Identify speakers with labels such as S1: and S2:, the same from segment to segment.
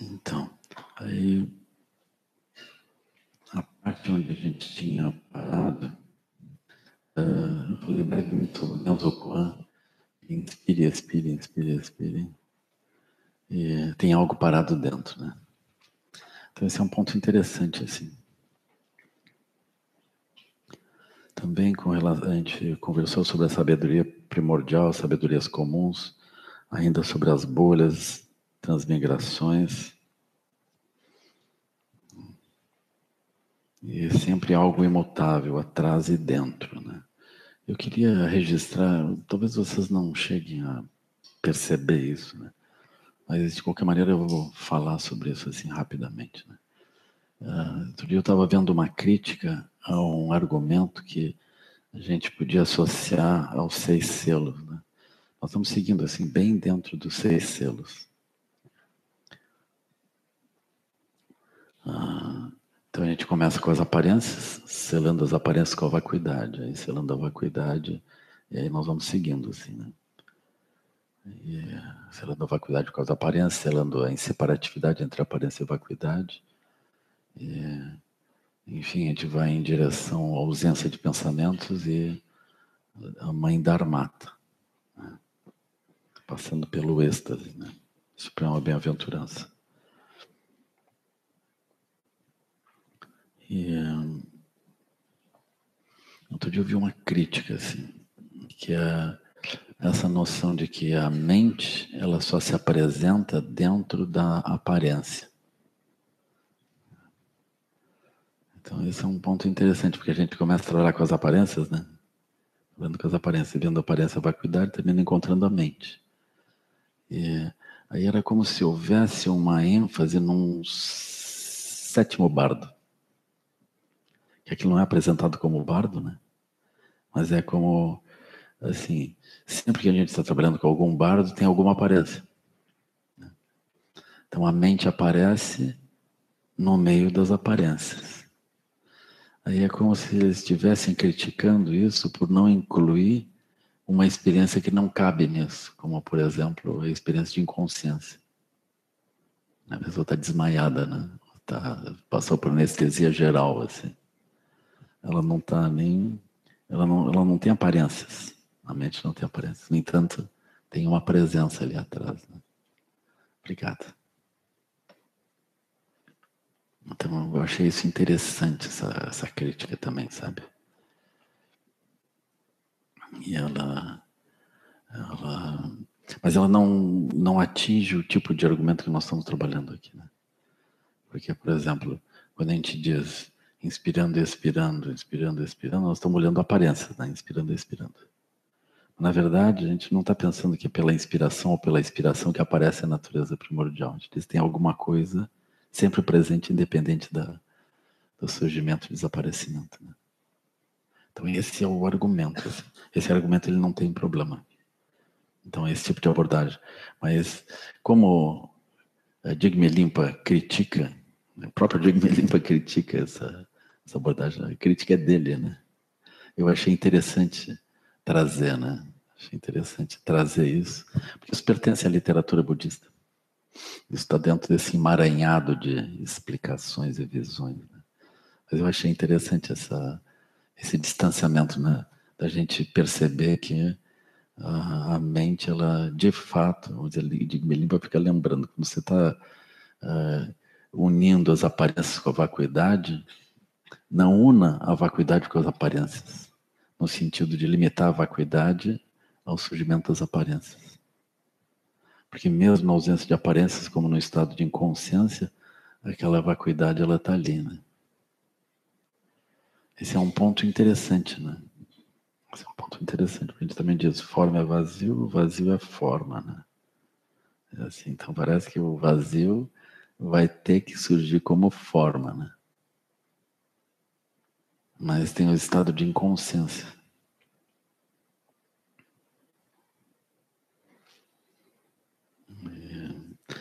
S1: Então, aí a parte onde a gente tinha parado, uh, eu lembrei muito Nelson Kwan, inspire, expire, inspire, expire. E tem algo parado dentro, né? Então esse é um ponto interessante, assim. Também com relação, a gente conversou sobre a sabedoria primordial, sabedorias comuns, ainda sobre as bolhas, transmigrações. E sempre algo imutável, atrás e dentro, né? Eu queria registrar, talvez vocês não cheguem a perceber isso, né? Mas de qualquer maneira eu vou falar sobre isso assim rapidamente, né? Uh, outro dia eu estava vendo uma crítica a um argumento que a gente podia associar aos seis selos, né? Nós estamos seguindo assim bem dentro dos seis selos. Ah, então a gente começa com as aparências, selando as aparências com a vacuidade, aí selando a vacuidade, e aí nós vamos seguindo assim, né? E, selando a vacuidade com as aparências, selando a inseparatividade entre aparência e vacuidade. E, enfim, a gente vai em direção à ausência de pensamentos e a mãe Dharmata passando pelo êxtase, né? Suprema bem-aventurança. E um, outro dia eu vi uma crítica assim, que é essa noção de que a mente ela só se apresenta dentro da aparência. Então esse é um ponto interessante porque a gente começa a trabalhar com as aparências, né? Vendo com as aparências, vendo a aparência vacuidade, termina encontrando a mente. E aí era como se houvesse uma ênfase num sétimo bardo. Que aquilo não é apresentado como bardo, né? Mas é como, assim, sempre que a gente está trabalhando com algum bardo, tem alguma aparência. Né? Então a mente aparece no meio das aparências. Aí é como se eles estivessem criticando isso por não incluir uma experiência que não cabe nisso, como por exemplo a experiência de inconsciência. A pessoa está desmaiada, né? Tá, passou por anestesia geral, assim. Ela não está nem. Ela não, ela não tem aparências. A mente não tem aparências. No entanto, tem uma presença ali atrás. Né? Obrigado. Então, eu achei isso interessante, essa, essa crítica também, sabe? E ela, ela, mas ela não, não atinge o tipo de argumento que nós estamos trabalhando aqui, né? Porque, por exemplo, quando a gente diz inspirando expirando, inspirando expirando, nós estamos olhando a aparência, né? Inspirando expirando. Na verdade, a gente não está pensando que é pela inspiração ou pela expiração que aparece a natureza primordial. A gente diz que tem alguma coisa sempre presente, independente da, do surgimento e desaparecimento. Né? Então esse é o argumento. Esse argumento ele não tem problema. Então esse tipo de abordagem. Mas como a Digme Limpa critica, o próprio Digme Limpa critica essa, essa abordagem, a crítica é dele, né? Eu achei interessante trazer, né? Achei interessante trazer isso, porque isso pertence à literatura budista. Isso está dentro desse emaranhado de explicações e visões. Né? Mas eu achei interessante essa, esse distanciamento, né? Da gente perceber que a, a mente, ela, de fato, vamos dizer, me limpa ficar lembrando, quando você está uh, ah, unindo as aparências com a vacuidade, não una a vacuidade com as aparências, no sentido de limitar a vacuidade ao surgimento das aparências. Porque mesmo na ausência de aparências, como no estado de inconsciência, aquela vacuidade ela está ali, né? Esse é um ponto interessante, né? Esse é um ponto interessante. A gente também diz, forma é vazio, vazio é forma, né? É assim, então parece que o vazio vai ter que surgir como forma, né? Mas tem o estado de inconsciência.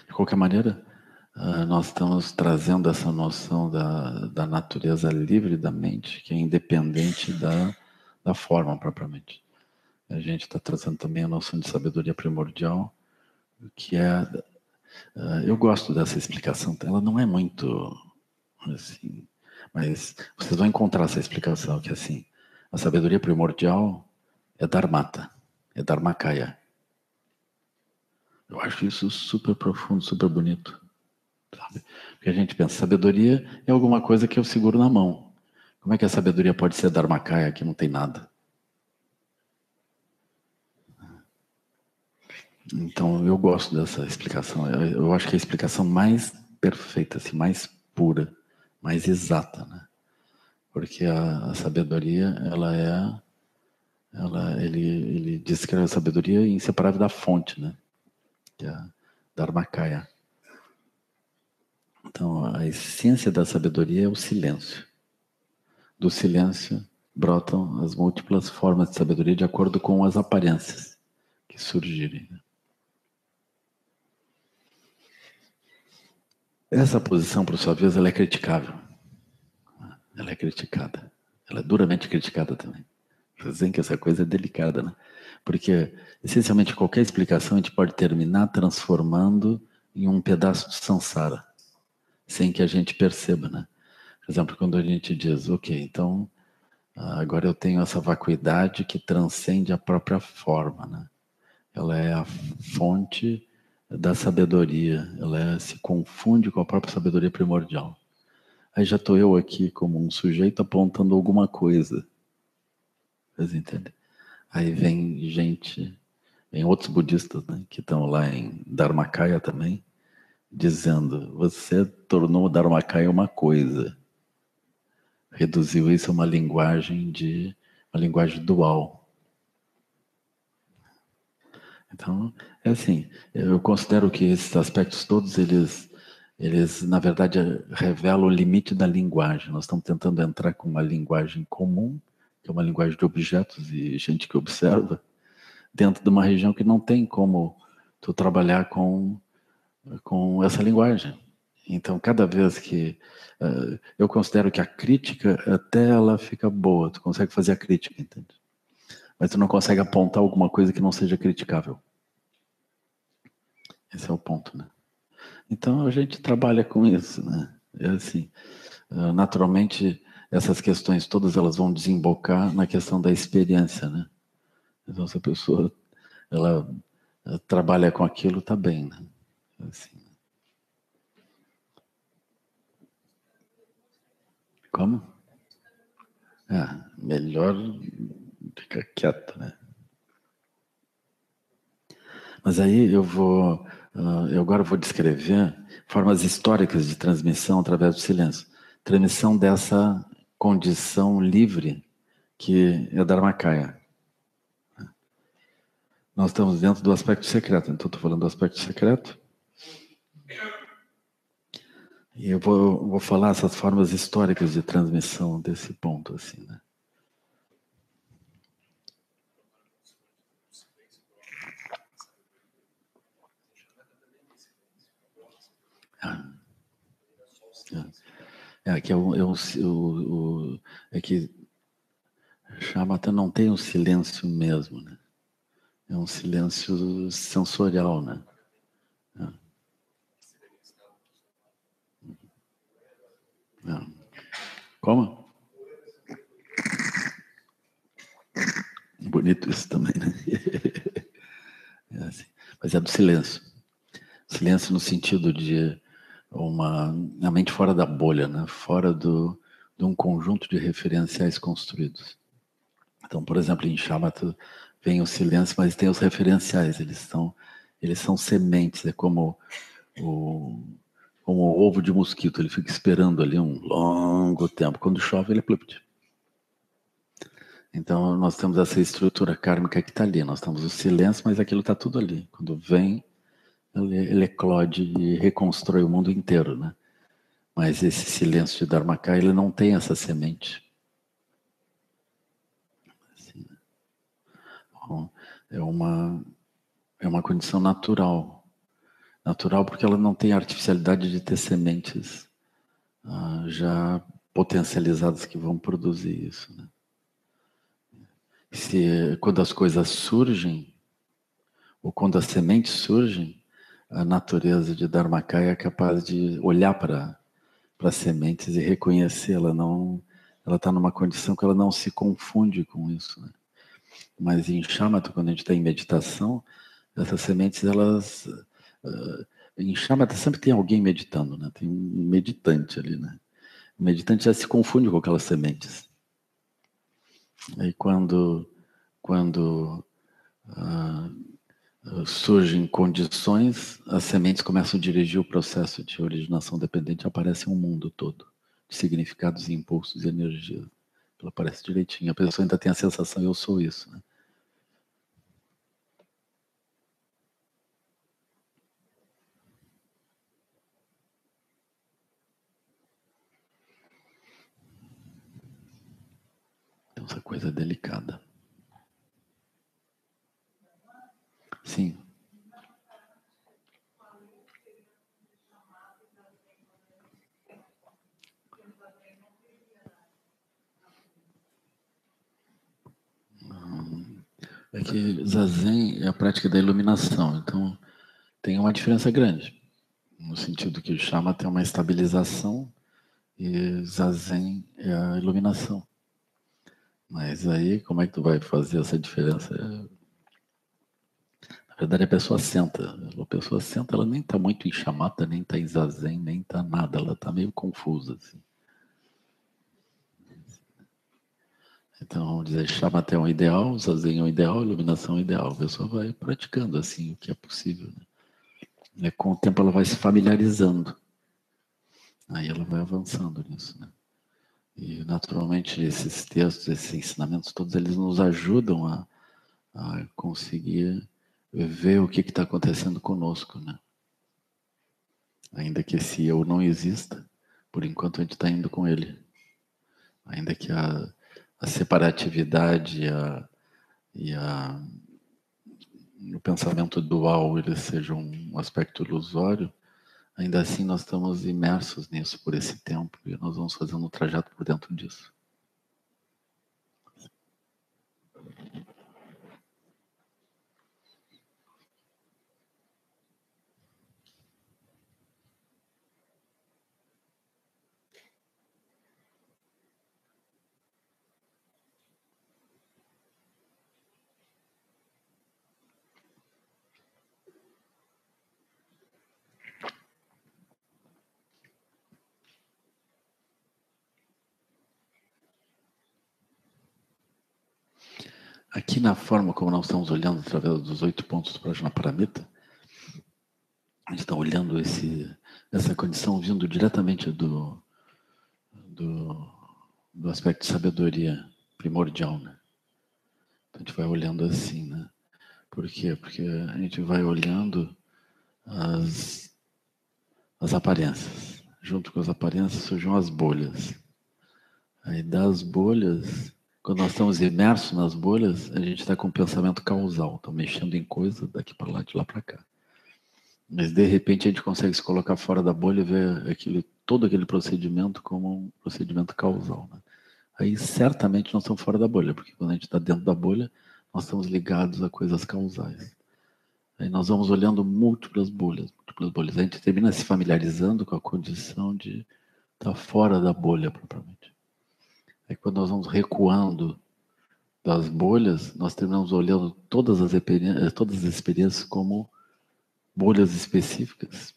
S1: De qualquer maneira, Uh, nós estamos trazendo essa noção da, da natureza livre da mente, que é independente da, da forma propriamente. A gente está trazendo também a noção de sabedoria primordial, que é Uh, eu gosto dessa explicação. Ela não é muito assim, mas vocês vão encontrar essa explicação que assim, a sabedoria primordial é Dharmata, é Dharmakaya. Eu acho isso super profundo, super bonito. Sabe? Porque a gente pensa, sabedoria é alguma coisa que eu seguro na mão. Como é que a sabedoria pode ser Dharmakaya que não tem nada? Então, eu gosto dessa explicação. Eu acho que é a explicação mais perfeita, assim, mais pura, mais exata, né? Porque a, a sabedoria, ela é, ela, ele, ele diz que a sabedoria é inseparável da fonte, né? Que é a Dharmakaya. Então, a essência da sabedoria é o silêncio. Do silêncio brotam as múltiplas formas de sabedoria de acordo com as aparências que surgirem. Né? Essa posição, por sua vez, ela é criticável. Ela é criticada. Ela é duramente criticada também. Dizem que essa coisa é delicada, né? Porque, essencialmente, qualquer explicação a gente pode terminar transformando em um pedaço de samsara, sem que a gente perceba, né? Por exemplo, quando a gente diz, ok, então agora eu tenho essa vacuidade que transcende a própria forma, né? Ela é a fonte da sabedoria, ela é, se confunde com a própria sabedoria primordial. Aí já estou eu aqui como um sujeito apontando alguma coisa. Vocês entendem? Aí vem gente, vem outros budistas né, que estão lá em Dharmakaya também, dizendo: você tornou o Dharmakaya uma coisa. Reduziu isso a uma linguagem de uma linguagem dual. Então, é assim, eu considero que esses aspectos todos, eles, eles na verdade, revelam o limite da linguagem. Nós estamos tentando entrar com uma linguagem comum, que é uma linguagem de objetos e gente que observa, dentro de uma região que não tem como tu trabalhar com, com essa linguagem. Então, cada vez que uh, eu considero que a crítica até ela fica boa, tu consegue fazer a crítica, entende? Mas tu não consegue apontar alguma coisa que não seja criticável. Esse é o ponto, né? Então a gente trabalha com isso, né? É assim, ah, naturalmente essas questões todas elas vão desembocar na questão da experiência, né? Então se a pessoa ela, ela trabalha com aquilo, tá bem, né? Assim. Como? Ah, melhor fica quieto, né? Mas aí eu vou, uh, eu agora vou descrever formas históricas de transmissão através do silêncio. Transmissão dessa condição livre que é Dharmakaya. Nós estamos dentro do aspecto secreto, então estou falando do aspecto secreto. E eu vou, vou falar essas formas históricas de transmissão desse ponto, assim, né? É, é que é, o, é, o, o, é que Shamatha não tem um silêncio mesmo, né? É um silêncio sensorial, né? É. É. Como? Bonito isso também, né? É assim. Mas é do silêncio. Silêncio no sentido de uma a mente fora da bolha, né? fora do, de um conjunto de referenciais construídos. Então, por exemplo, em Shamatha vem o silêncio, mas tem os referenciais, eles são, eles são sementes, é como o, como o ovo de mosquito, ele fica esperando ali um longo tempo. Quando chove, ele é plupt. Então, nós temos essa estrutura kármica que está ali. Nós temos o silêncio, mas aquilo está tudo ali. Quando vem, ele, eclode e reconstrói o mundo inteiro, né? Mas esse silêncio de Dharmakaya, ele não tem essa semente. Assim? Bom, é uma é uma condição natural, natural porque ela não tem artificialidade de ter sementes ah, já potencializadas que vão produzir isso, né? Se quando as coisas surgem ou quando as sementes surgem, a natureza de Dharmakaya é capaz de olhar para as sementes e reconhecer, ela não, ela está numa condição que ela não se confunde com isso. Né? Mas em Shamatha, quando a gente está em meditação, essas sementes, elas. Uh, em Shamatha sempre tem alguém meditando, né? Tem um meditante ali, né? O meditante já se confunde com aquelas sementes. Aí quando, quando uh, surgem condições, as sementes começam a dirigir o processo de originação dependente, aparece um mundo todo de significados, impulsos e energias. Ela aparece direitinho. A pessoa ainda tem a sensação, eu sou isso. Né? Então, essa coisa é delicada. Sim. É que Zazen é a prática da iluminação, então tem uma diferença grande, no sentido que o Shama tem uma estabilização e Zazen é a iluminação. Mas aí, como é que tu vai fazer essa diferença? Verdade, a pessoa senta. A pessoa senta, ela nem está muito em chamata, nem está em zazen, nem está nada. Ela está meio confusa. Assim. Então, vamos dizer, chamata é um ideal, zazen é um ideal, iluminação é um ideal. A pessoa vai praticando assim o que é possível. Né? Com o tempo, ela vai se familiarizando. Aí ela vai avançando nisso. Né? E, naturalmente, esses textos, esses ensinamentos, todos eles nos ajudam a, a conseguir ver o que está acontecendo conosco, né? Ainda que esse eu não exista, por enquanto a gente está indo com ele. Ainda que a, a separatividade a, e a, o pensamento dual ele seja um aspecto ilusório, Ainda assim, nós estamos imersos nisso por esse tempo e nós vamos fazendo um trajeto por dentro disso. Aqui na forma como nós estamos olhando através dos oito pontos do Prajna Paramita, a gente está olhando esse, essa condição vindo diretamente do, do, do aspecto de sabedoria primordial, né? Então a gente vai olhando assim, né? Por quê? Porque a gente vai olhando as, as aparências. Junto com as aparências surgem as bolhas. Aí das bolhas quando nós estamos imersos nas bolhas, a gente está com pensamento causal, está mexendo em coisa daqui para lá, de lá para cá. Mas de repente a gente consegue se colocar fora da bolha e ver aquele, todo aquele procedimento como um procedimento causal. Né? Aí certamente nós estamos fora da bolha, porque quando a gente está dentro da bolha, nós estamos ligados a coisas causais. Aí nós vamos olhando múltiplas bolhas, múltiplas bolhas. A gente termina se familiarizando com a condição de estar tá fora da bolha propriamente. É quando nós vamos recuando das bolhas, nós terminamos olhando todas as, todas as experiências como bolhas específicas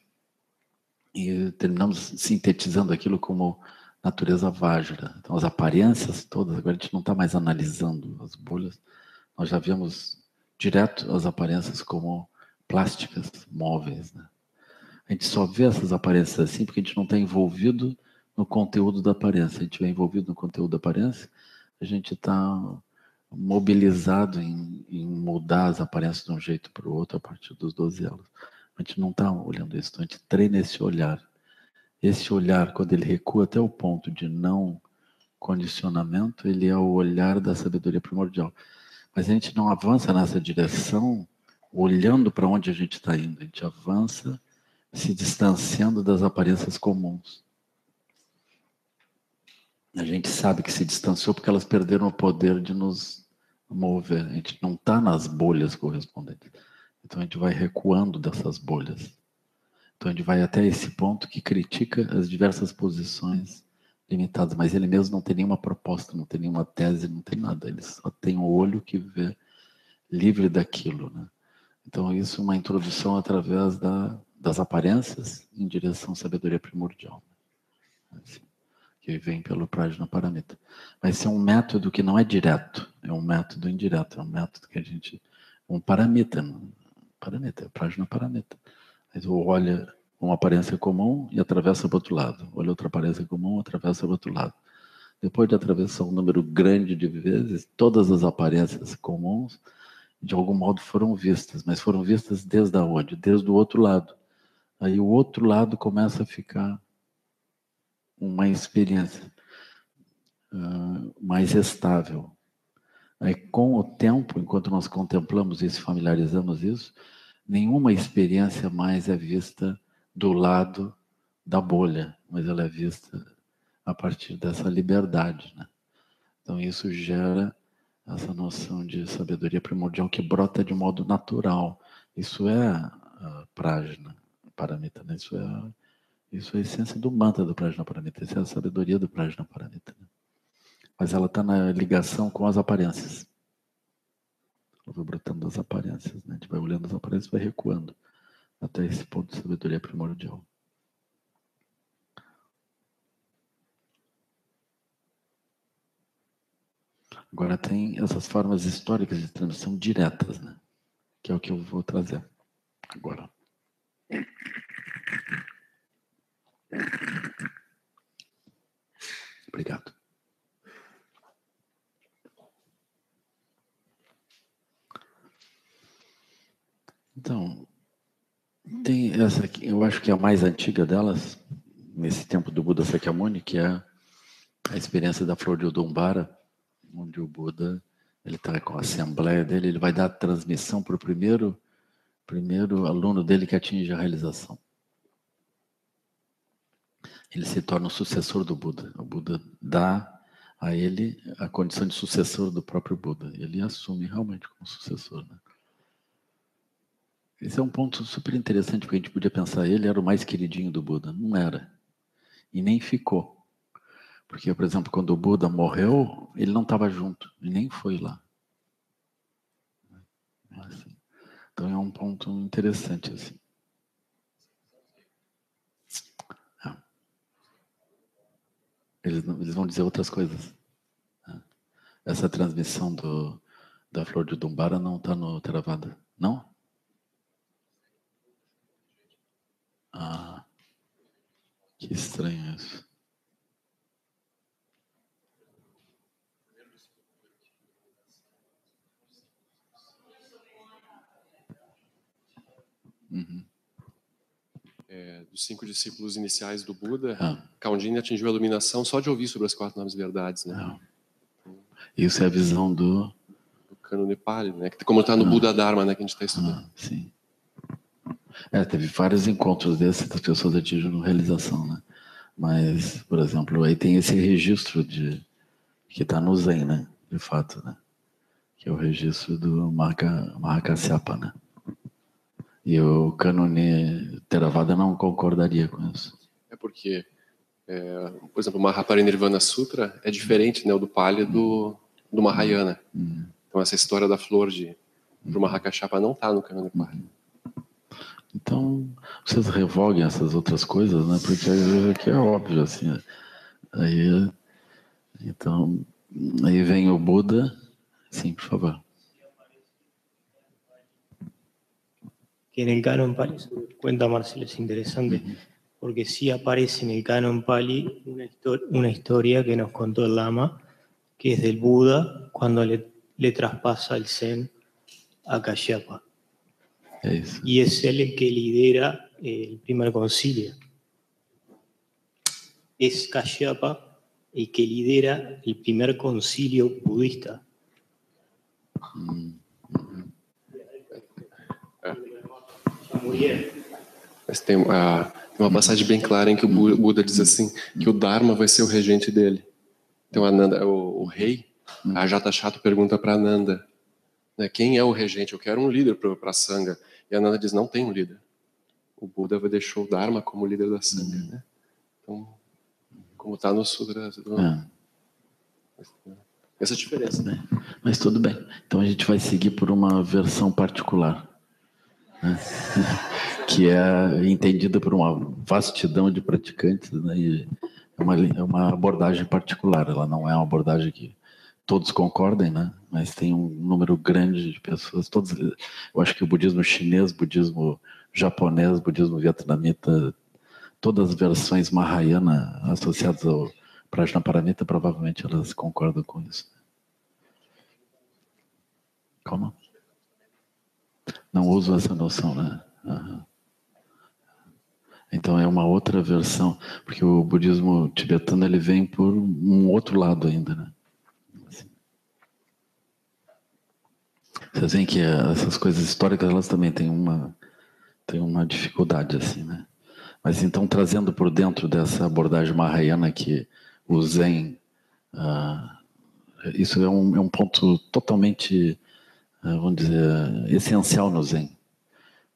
S1: e terminamos sintetizando aquilo como natureza Vajra. Então, as aparências todas, agora a gente não está mais analisando as bolhas, nós já vemos direto as aparências como plásticas, móveis. Né? A gente só vê essas aparências assim porque a gente não está envolvido no conteúdo da aparência. A gente é envolvido no conteúdo da aparência, a gente está mobilizado em, em, mudar as aparências de um jeito para o outro a partir dos 12 anos. A gente não está olhando isso, então a gente treina esse olhar. Esse olhar, quando ele recua até o ponto de não condicionamento, ele é o olhar da sabedoria primordial. Mas a gente não avança nessa direção olhando para onde a gente está indo, a gente avança se distanciando das aparências comuns. A gente sabe que se distanciou porque elas perderam o poder de nos mover. A gente não está nas bolhas correspondentes. Então a gente vai recuando dessas bolhas. Então ele vai até esse ponto que critica as diversas posições limitadas, mas ele mesmo não tem nenhuma proposta, não tem nenhuma tese, não tem nada. Ele só tem o olho que vê livre daquilo, né? Então isso é uma introdução através da, das aparências em direção à sabedoria primordial, assim, que vem pelo Prajna Paramita. Mas é um método que não é direto, é um método indireto, é um método que a gente um paramita, paramita, é Prajna Paramita. Tu olha uma aparência comum e atravessa para o outro lado. Olha outra aparência comum, atravessa para o outro lado. Depois de atravessar um número grande de vezes, todas as aparências comuns, de algum modo, foram vistas, mas foram vistas desde onde? Desde o outro lado. Aí o outro lado começa a ficar uma experiência uh, mais estável. Aí, com o tempo, enquanto nós contemplamos isso, familiarizamos isso, nenhuma experiência mais é vista do lado da bolha, mas ela é vista a partir dessa liberdade. Né? Então, isso gera essa noção de sabedoria primordial que brota de modo natural. Isso é a prajna paramita, né? isso, é, isso é a essência do mantra do prajna paramita, isso é a sabedoria do prajna paramita. Né? Mas ela está na ligação com as aparências. Ela vai brotando das aparências, né? a gente vai olhando as aparências e vai recuando até esse ponto de sabedoria primordial. Agora tem essas formas históricas de transmissão diretas, né? Que é o que eu vou trazer agora. Obrigado. Então, tem essa aqui, eu acho que é a mais antiga delas, nesse tempo do Buda Sakyamuni, que é a experiência da flor de Udumbara, onde o Buda ele está com a assembleia dele, ele vai dar transmissão para o primeiro, primeiro aluno dele que atinge a realização. Ele se torna o sucessor do Buda. O Buda dá a ele a condição de sucessor do próprio Buda. Ele assume realmente como sucessor. Né? Esse é um ponto super interessante, porque a gente podia pensar, ele era o mais queridinho do Buda. Não era. E nem ficou. Porque, por exemplo, quando o Buda morreu, ele não estava junto, e nem foi lá. Assim. Então é um ponto interessante. Assim. Eles, eles, vão dizer outras coisas. É. Essa transmissão do, da flor de Dumbara não está no Theravada. Não? Ah, que estranho isso.
S2: Uhum. É, dos cinco discípulos iniciais do Buda, ah. Atingiu a iluminação só de ouvir sobre as quatro novas verdades, né? Ah.
S1: Isso é a visão do
S2: do cano Nepali, né? Como está no ah. Buda Dharma, né? Que a gente está estudando. Ah,
S1: sim. É, teve vários encontros desses das pessoas atingindo realização, né? Mas, por exemplo, aí tem esse registro de que está no Zen, né? De fato, né? Que é o registro do Mahakasyapa, né? E o cânone Theravada não concordaria com isso.
S2: É porque, é, por exemplo, o Mahaparinirvana Sutra é diferente né, do Pali do, do Mahayana. Uhum. Então essa história da flor de o Mahakashapa não está no cânone Pali.
S1: Então, vocês revoguem essas outras coisas, né? Porque aqui é óbvio, assim. Aí, então, aí vem o Buda. Sim, por favor.
S3: Que en el canon Pali, cuenta Marcelo, es interesante, porque sí aparece en el canon Pali una, historia, una historia que nos contó el Lama, que es del Buda cuando le, le traspasa el Zen a Kashyapa. Y es él el que lidera el primer concilio. Es Kashyapa el que lidera el primer concilio budista.
S2: Mas tem, uh, tem uma passagem bem clara em que o Buda diz assim que o Dharma vai ser o regente dele. Então Ananda, o, o rei, a Jata Chato pergunta para Ananda, né, quem é o regente? Eu quero um líder para a Sangha. E a Nanda diz: não tem um líder. o Buda deixou o Dharma como líder da Sangha, uhum. né? Então, como está no Sutra. Do... É. Essa diferença.
S1: Né? Mas tudo bem. Então a gente vai seguir por uma versão particular. Né? que é entendida por uma vastidão de praticantes, né? E é uma, é uma abordagem particular, ela não é uma abordagem que todos concordem, né? Mas tem um número grande de pessoas, todos, eu acho que o budismo chinês, budismo japonês, budismo vietnamita, todas as versões Mahayana associadas ao Prajnaparamita, provavelmente elas concordam com isso. Como? Não uso essa noção, né? Então é uma outra versão, porque o budismo tibetano ele vem por um outro lado ainda, né? Vocês veem que essas coisas históricas elas também têm uma têm uma dificuldade assim, né? Mas então trazendo por dentro dessa abordagem mahayana que o Zen, uh, isso é um, é um ponto totalmente, vamos dizer, essencial no Zen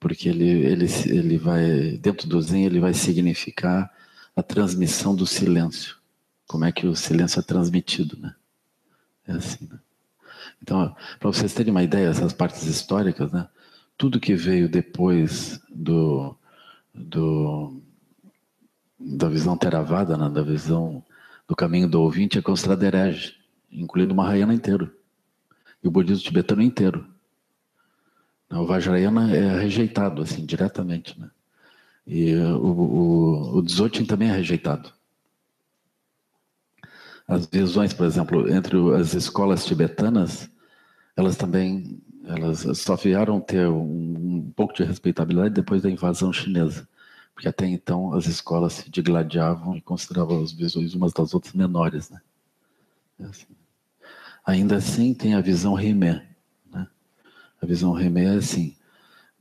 S1: porque ele, ele, ele vai, dentro do Zen, ele vai significar a transmissão do silêncio. Como é que o silêncio é transmitido, né? É assim, né? Então, para vocês terem uma ideia, essas partes históricas, né? Tudo que veio depois do, do da visão Theravada, né? da visão do caminho do ouvinte, é considerado herege, incluindo o Mahayana inteiro. E o budismo tibetano inteiro. O Vajrayana é rejeitado, assim, diretamente, né? E o, o, o Dzogchen também é rejeitado. As visões, por exemplo, entre as escolas tibetanas, elas também elas só vieram ter um, um pouco de respeitabilidade depois da invasão chinesa. Porque até então as escolas se digladiavam e consideravam as visões umas das outras menores, né? É assim. Ainda assim, tem a visão Rimé, a visão Remé é assim: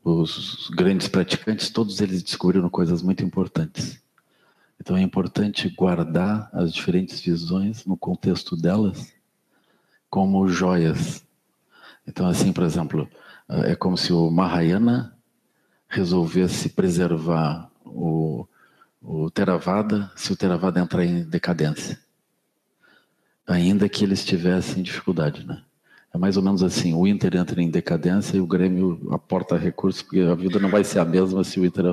S1: os grandes praticantes, todos eles descobriram coisas muito importantes. Então é importante guardar as diferentes visões no contexto delas como joias. Então, assim, por exemplo, é como se o Mahayana resolvesse preservar o, o Theravada se o Theravada entrar em decadência. Ainda que eles tivessem dificuldade, né? É mais ou menos assim: o Inter entra em decadência e o Grêmio aporta recursos, porque a vida não vai ser a mesma se o Inter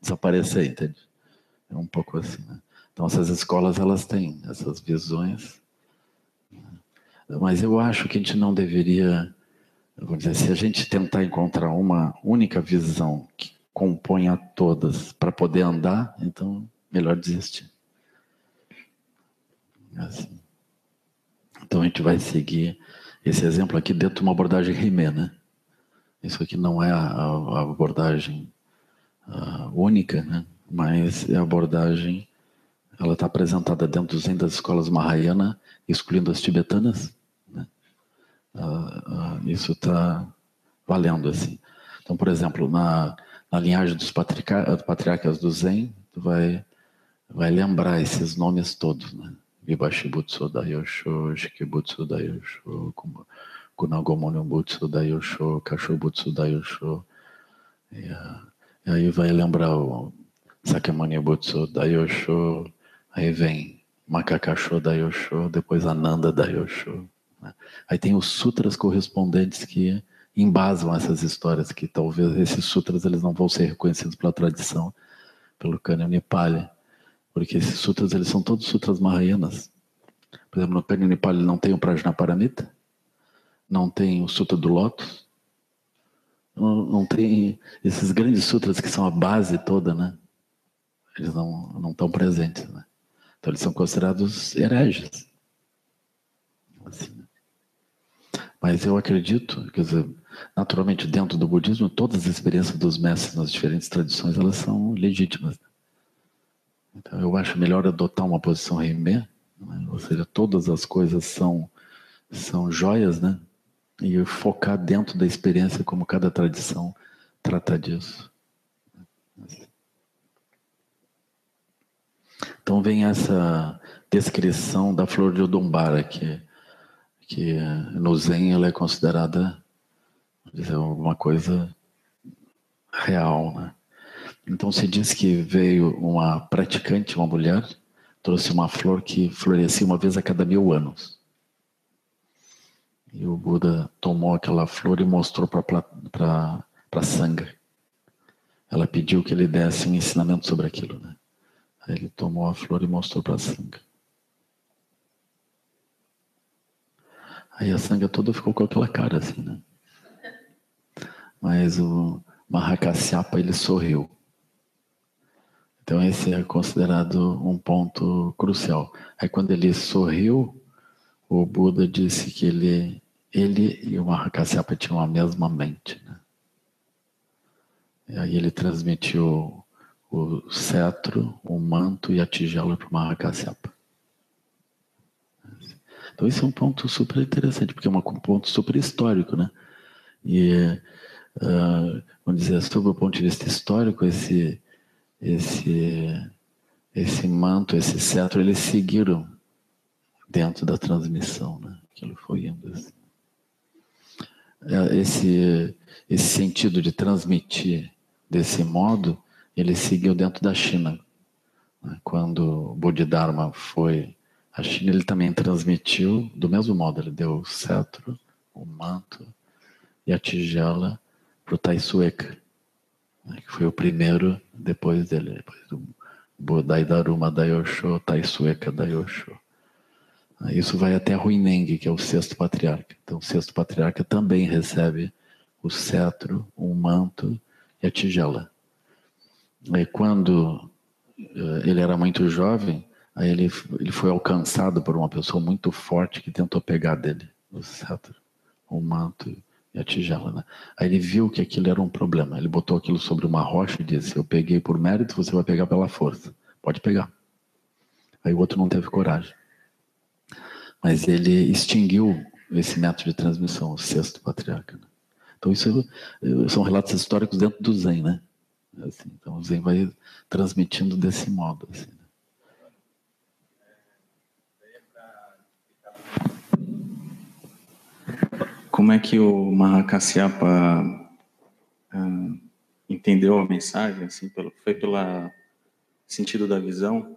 S1: desaparecer, entende? É um pouco assim, né? Então, essas escolas, elas têm essas visões. Mas eu acho que a gente não deveria, vou dizer, se a gente tentar encontrar uma única visão que componha todas para poder andar, então melhor desistir. Assim. Então a gente vai seguir esse exemplo aqui dentro de uma abordagem Rimé, né? Isso aqui não é a, a abordagem única, né? Mas é a abordagem, ela está apresentada dentro Zen das escolas Mahayana, excluindo as tibetanas, né? Ah, ah, isso está valendo assim. Então, por exemplo, na, na linhagem dos patriarcas do Zen, tu vai, vai lembrar esses nomes todos, né? Vibashibutsu Dayosho, Shikibutsu Dayosho, Kunagomonu Butsu Dayosho, Kashobutsu Dayosho. E, e aí vai lembrar o Sakyamuni Butsu aí vem Makakasho Dayosho, depois Ananda Dayosho. Né? Aí tem os sutras correspondentes que embasam essas histórias, que talvez esses sutras eles não vão ser reconhecidos pela tradição, pelo cânon Nepali porque esses sutras, eles são todos sutras mahayanas. Por exemplo, no Perinipal não tem o Prajnaparamita, não tem o Sutra do Lótus, não, não tem esses grandes sutras que são a base toda, né? Eles não, não estão presentes, né? Então eles são considerados hereges. Assim, né? Mas eu acredito, quer dizer, naturalmente dentro do budismo, todas as experiências dos mestres nas diferentes tradições, elas são legítimas. Né? Então eu acho melhor adotar uma posição Rimé, né? ou seja, todas as coisas são, são joias, né? E focar dentro da experiência como cada tradição trata disso. Então vem essa descrição da flor de Odumbara, que, que no Zen ela é considerada dizer, uma coisa real. Né? Então se diz que veio uma praticante, uma mulher, trouxe uma flor que florescia uma vez a cada mil anos. E o Buda tomou aquela flor e mostrou para Sangha. Ela pediu que ele desse um ensinamento sobre aquilo. Né? Aí ele tomou a flor e mostrou para Sangha. Aí a Sangha toda ficou com aquela cara assim, né? Mas o Mahakasyapa, ele sorriu. Então esse é considerado um ponto crucial. Aí quando ele sorriu, o Buda disse que ele, ele e o Mahakasyapa tinham a mesma mente. Né? E aí ele transmitiu o cetro, o manto e a tigela para o Mahakasyapa. Então esse é um ponto super interessante, porque é um ponto super histórico, né? E, uh, vamos dizer, sob o ponto de vista histórico, esse, esse, esse manto, esse cetro, eles seguiram dentro da transmissão, né? Aquilo foi indo assim. É, esse, esse sentido de transmitir desse modo, ele seguiu dentro da China. Né? Quando Bodhidharma foi à China, ele também transmitiu do mesmo modo. Ele deu o cetro, o manto e a tigela para o Taisueka, né? que foi o primeiro depois dele, depois do Bodai Daruma Dayosho, Taisueka Dayosho. Isso vai até Huineng, que é o sexto patriarca. Então, o sexto patriarca também recebe o cetro, o manto e a tigela. E quando eh, ele era muito jovem, aí ele, ele foi alcançado por uma pessoa muito forte que tentou pegar dele o cetro, o manto e a tigela. Né? Aí ele viu que aquilo era um problema. Ele botou aquilo sobre uma rocha e disse: Eu peguei por mérito, você vai pegar pela força. Pode pegar. Aí o outro não teve coragem. Mas ele extinguiu esse método de transmissão, o sexto patriarca. Né? Então, isso é, são relatos históricos dentro do Zen, né? Assim, então, o Zen vai transmitindo desse modo. Assim, né?
S4: Como é que o Mahakasyapa uh, entendeu a mensagem? Assim, pelo, foi pelo sentido da visão?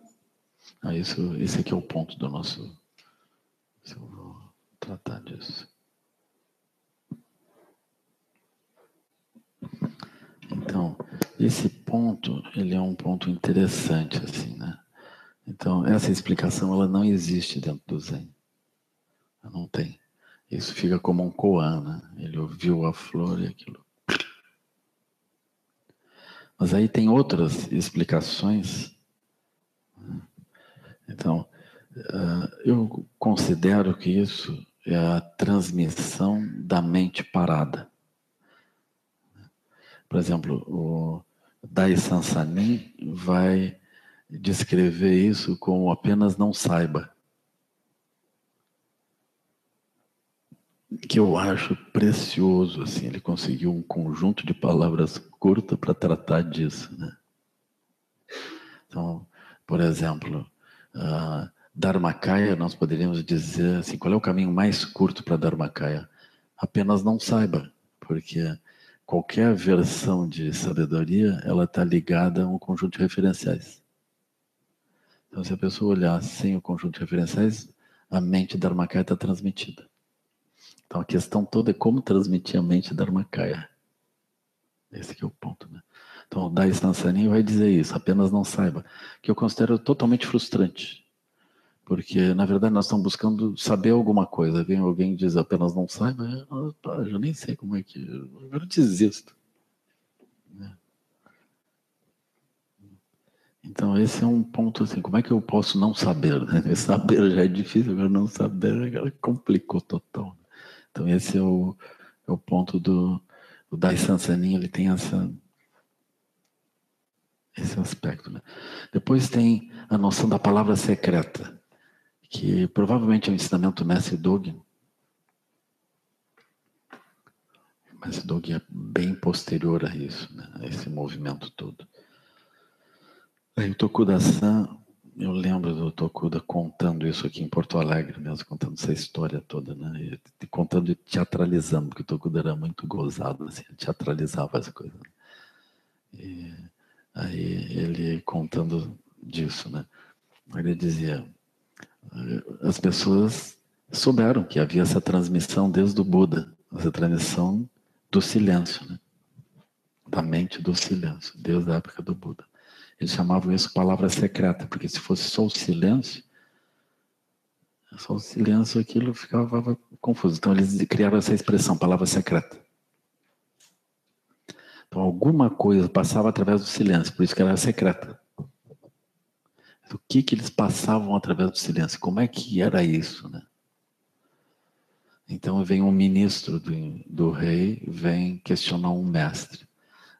S1: Ah, isso, esse aqui é o ponto do nosso. Eu vou tratar disso. Então, esse ponto, ele é um ponto interessante, assim, né? Então, essa explicação, ela não existe dentro do Zen. Não tem. Isso fica como um koan, né? Ele ouviu a flor e aquilo. Mas aí tem outras explicações. Então, eh, eu considero que isso é a transmissão da mente parada. Por exemplo, o Dai Sansanin vai descrever isso como apenas não saiba. Que eu acho precioso, assim, ele conseguiu um conjunto de palavras curtas para tratar disso, né? Então, por exemplo, uh, Dharmakaya, nós poderíamos dizer assim, qual é o caminho mais curto para Dharmakaya? Apenas não saiba, porque qualquer versão de sabedoria, ela está ligada a um conjunto de referenciais. Então, se a pessoa olhar sem o conjunto de referenciais, a mente Dharmakaya está transmitida. Então, a questão toda é como transmitir a mente Dharmakaya. Esse que é o ponto, né? Então, o Dai Sansanin vai dizer isso, apenas não saiba, que eu considero totalmente frustrante. Porque, na verdade, nós estamos buscando saber alguma coisa. Vem alguém e diz apenas não sai, mas eu, eu nem sei como é que. Eu desisto. Né? Então, esse é um ponto assim: como é que eu posso não saber? Né? Saber já é difícil, agora não saber complicou total. Então, esse é o, é o ponto do. O Dai Sansanin, ele tem essa, esse aspecto. Né? Depois tem a noção da palavra secreta que provavelmente é um ensinamento do mestre Dogen. Mestre Dogen é bem posterior a isso, né? a esse movimento todo. Aí o Tokuda-san, eu lembro do Tokuda contando isso aqui em Porto Alegre mesmo, contando essa história toda, né? E contando e teatralizando, porque o Tokuda era muito gozado, assim, teatralizava as coisas. E Aí ele contando disso, né? Ele dizia, as pessoas souberam que havia essa transmissão desde o Buda, essa transmissão do silêncio, né? da mente do silêncio, desde a época do Buda. Eles chamavam isso palavra secreta, porque se fosse só o silêncio, só o silêncio aquilo ficava confuso. Então eles criaram essa expressão, palavra secreta. Então alguma coisa passava através do silêncio, por isso que era secreta. O que que eles passavam através do silêncio? Como é que era isso, né? Então vem um ministro do, do rei, vem questionar um mestre.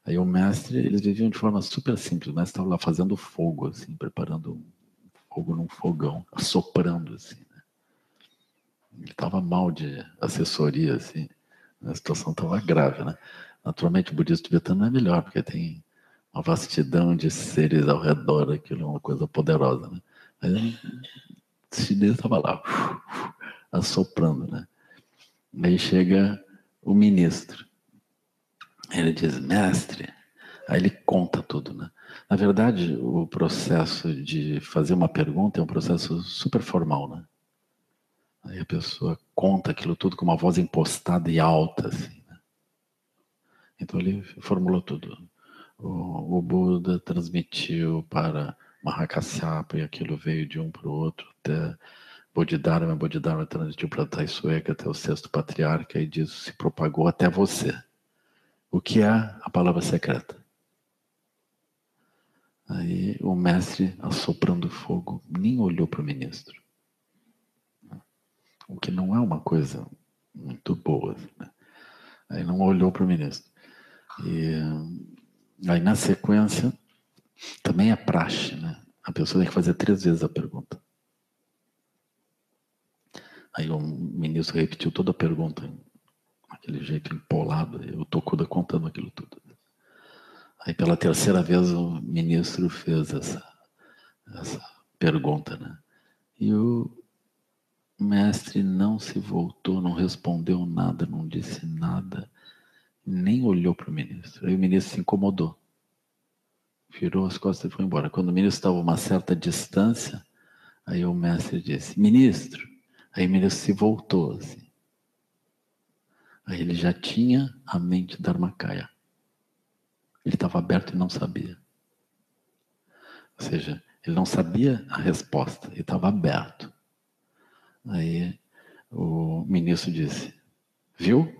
S1: Aí o mestre, eles viviam de forma super simples. O mestre estava lá fazendo fogo, assim, preparando um fogo num fogão, assoprando, assim. Né? Ele estava mal de assessoria, assim. A situação estava grave, né? Naturalmente, o budismo tibetano é melhor, porque tem uma vastidão de seres ao redor, aquilo é uma coisa poderosa, né? Mas o chinês estava lá, assoprando, né? Aí chega o ministro. Ele diz, mestre. Aí ele conta tudo, né? Na verdade, o processo de fazer uma pergunta é um processo super formal, né? Aí a pessoa conta aquilo tudo com uma voz impostada e alta, assim. Né? Então ele formulou tudo. O, o Buda transmitiu para Mahakasyapa e aquilo veio de um para o outro até Bodhidharma, Bodhidharma transmitiu para Taisueka até o sexto patriarca e disso se propagou até você. O que é a palavra secreta? Aí o mestre, assoprando fogo, nem olhou para o ministro. O que não é uma coisa muito boa. Né? Aí não olhou para o ministro. E aí na sequência, também é praxe, né? A pessoa tem que fazer três vezes a pergunta. Aí o ministro repetiu toda a pergunta, aquele jeito empolado, o Tokuda contando aquilo tudo. Aí pela terceira vez o ministro fez essa, essa pergunta, né? E o mestre não se voltou, não respondeu nada, não disse nada, nem olhou para o ministro. Aí o ministro se incomodou. Virou as costas e foi embora. Quando o ministro estava a uma certa distância, aí o mestre disse: Ministro, Aí ele se voltou assim. Aí ele já tinha a mente Dharmakaya. Ele estava aberto e não sabia. Ou seja, ele não sabia a resposta, ele estava aberto. Aí o ministro disse: Viu?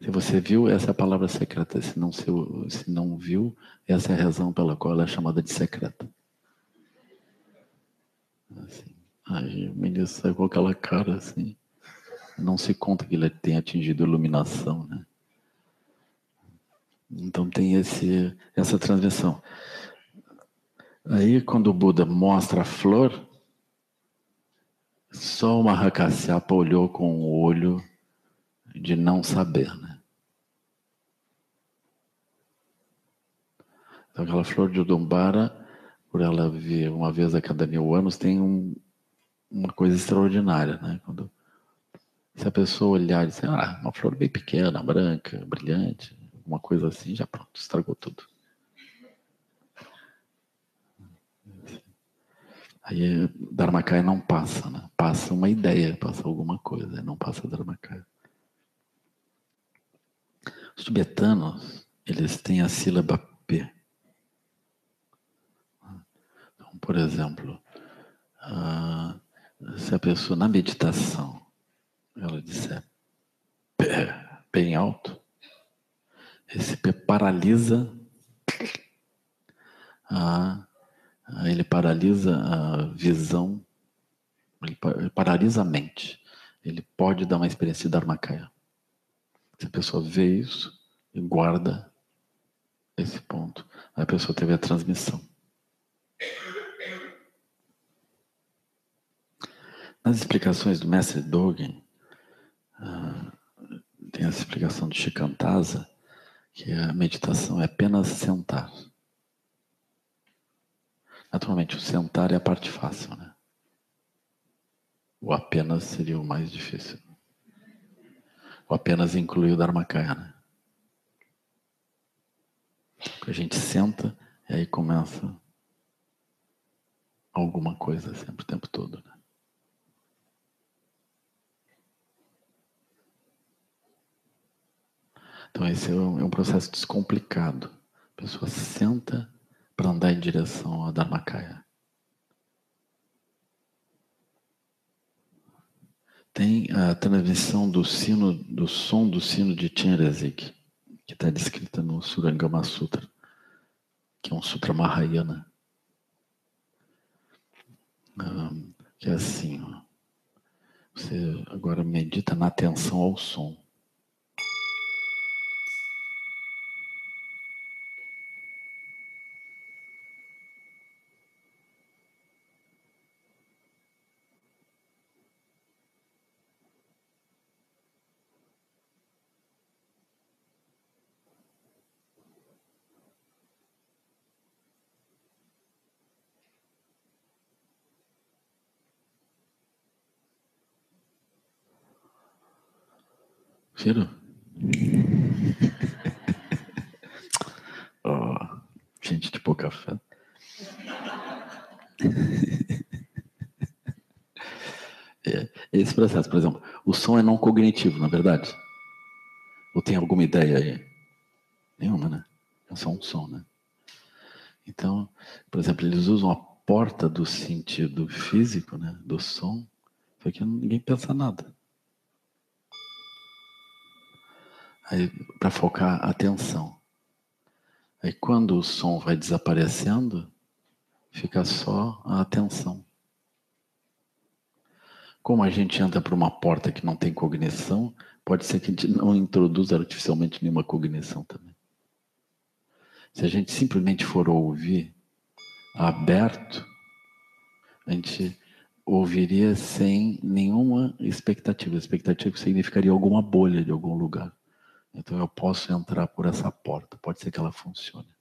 S1: Se você viu, essa é a palavra secreta. Se não, se, se não viu, essa é a razão pela qual ela é chamada de secreta. Assim. Aí o menino sai com aquela cara assim. Não se conta que ele tem atingido iluminação, né? Então tem esse, essa transmissão. Aí quando o Buda mostra a flor, só o Mahakasyapa olhou com o olho de não saber, né? Então aquela flor de Udumbara, por ela vir uma vez a cada mil anos, tem um, uma coisa extraordinária, né? Quando se a pessoa olhar e dizer, ah, uma flor bem pequena, branca, brilhante, uma coisa assim, já pronto, estragou tudo. Aí Dharmakaya não passa, né? Passa uma ideia, passa alguma coisa, não passa Dharmakaya. Os tibetanos, eles têm a sílaba P. Então, por exemplo, uh, se a pessoa na meditação ela disser pé bem alto, esse pé paralisa a, ele paralisa a visão, ele paralisa a mente. Ele pode dar uma experiência de Dharmakaya. Se a pessoa vê isso e guarda esse ponto, a pessoa teve a transmissão. Nas explicações do mestre Dogen, uh, tem essa explicação do Shikantaza, que a meditação é apenas sentar. Naturalmente, o sentar é a parte fácil, né? O apenas seria o mais difícil. O apenas inclui o Dharmakaya, né? A gente senta e aí começa alguma coisa sempre o tempo todo. Né? Então esse é um, é um processo descomplicado. A pessoa senta para andar em direção ao Dharmakaya. Tem a transmissão do sino, do som do sino de Chenrezig, que está descrita no Surangama Sutra, que é um sutra Mahayana. Que é assim, você agora medita na atenção ao som. Cheiro? oh, gente de pouca fé. É, esse processo, por exemplo, o som é não cognitivo, na é verdade? Ou tem alguma ideia aí? Nenhuma, né? É só um som, né? Então, por exemplo, eles usam a porta do sentido físico, né? Do som, só que ninguém pensa nada. Para focar a atenção. Aí quando o som vai desaparecendo, fica só a atenção. Como a gente entra por uma porta que não tem cognição, pode ser que a gente não introduza artificialmente nenhuma cognição também. Se a gente simplesmente for ouvir aberto, a gente ouviria sem nenhuma expectativa. Expectativa significaria alguma bolha de algum lugar. Então eu posso entrar por essa porta, pode ser que ela funcione.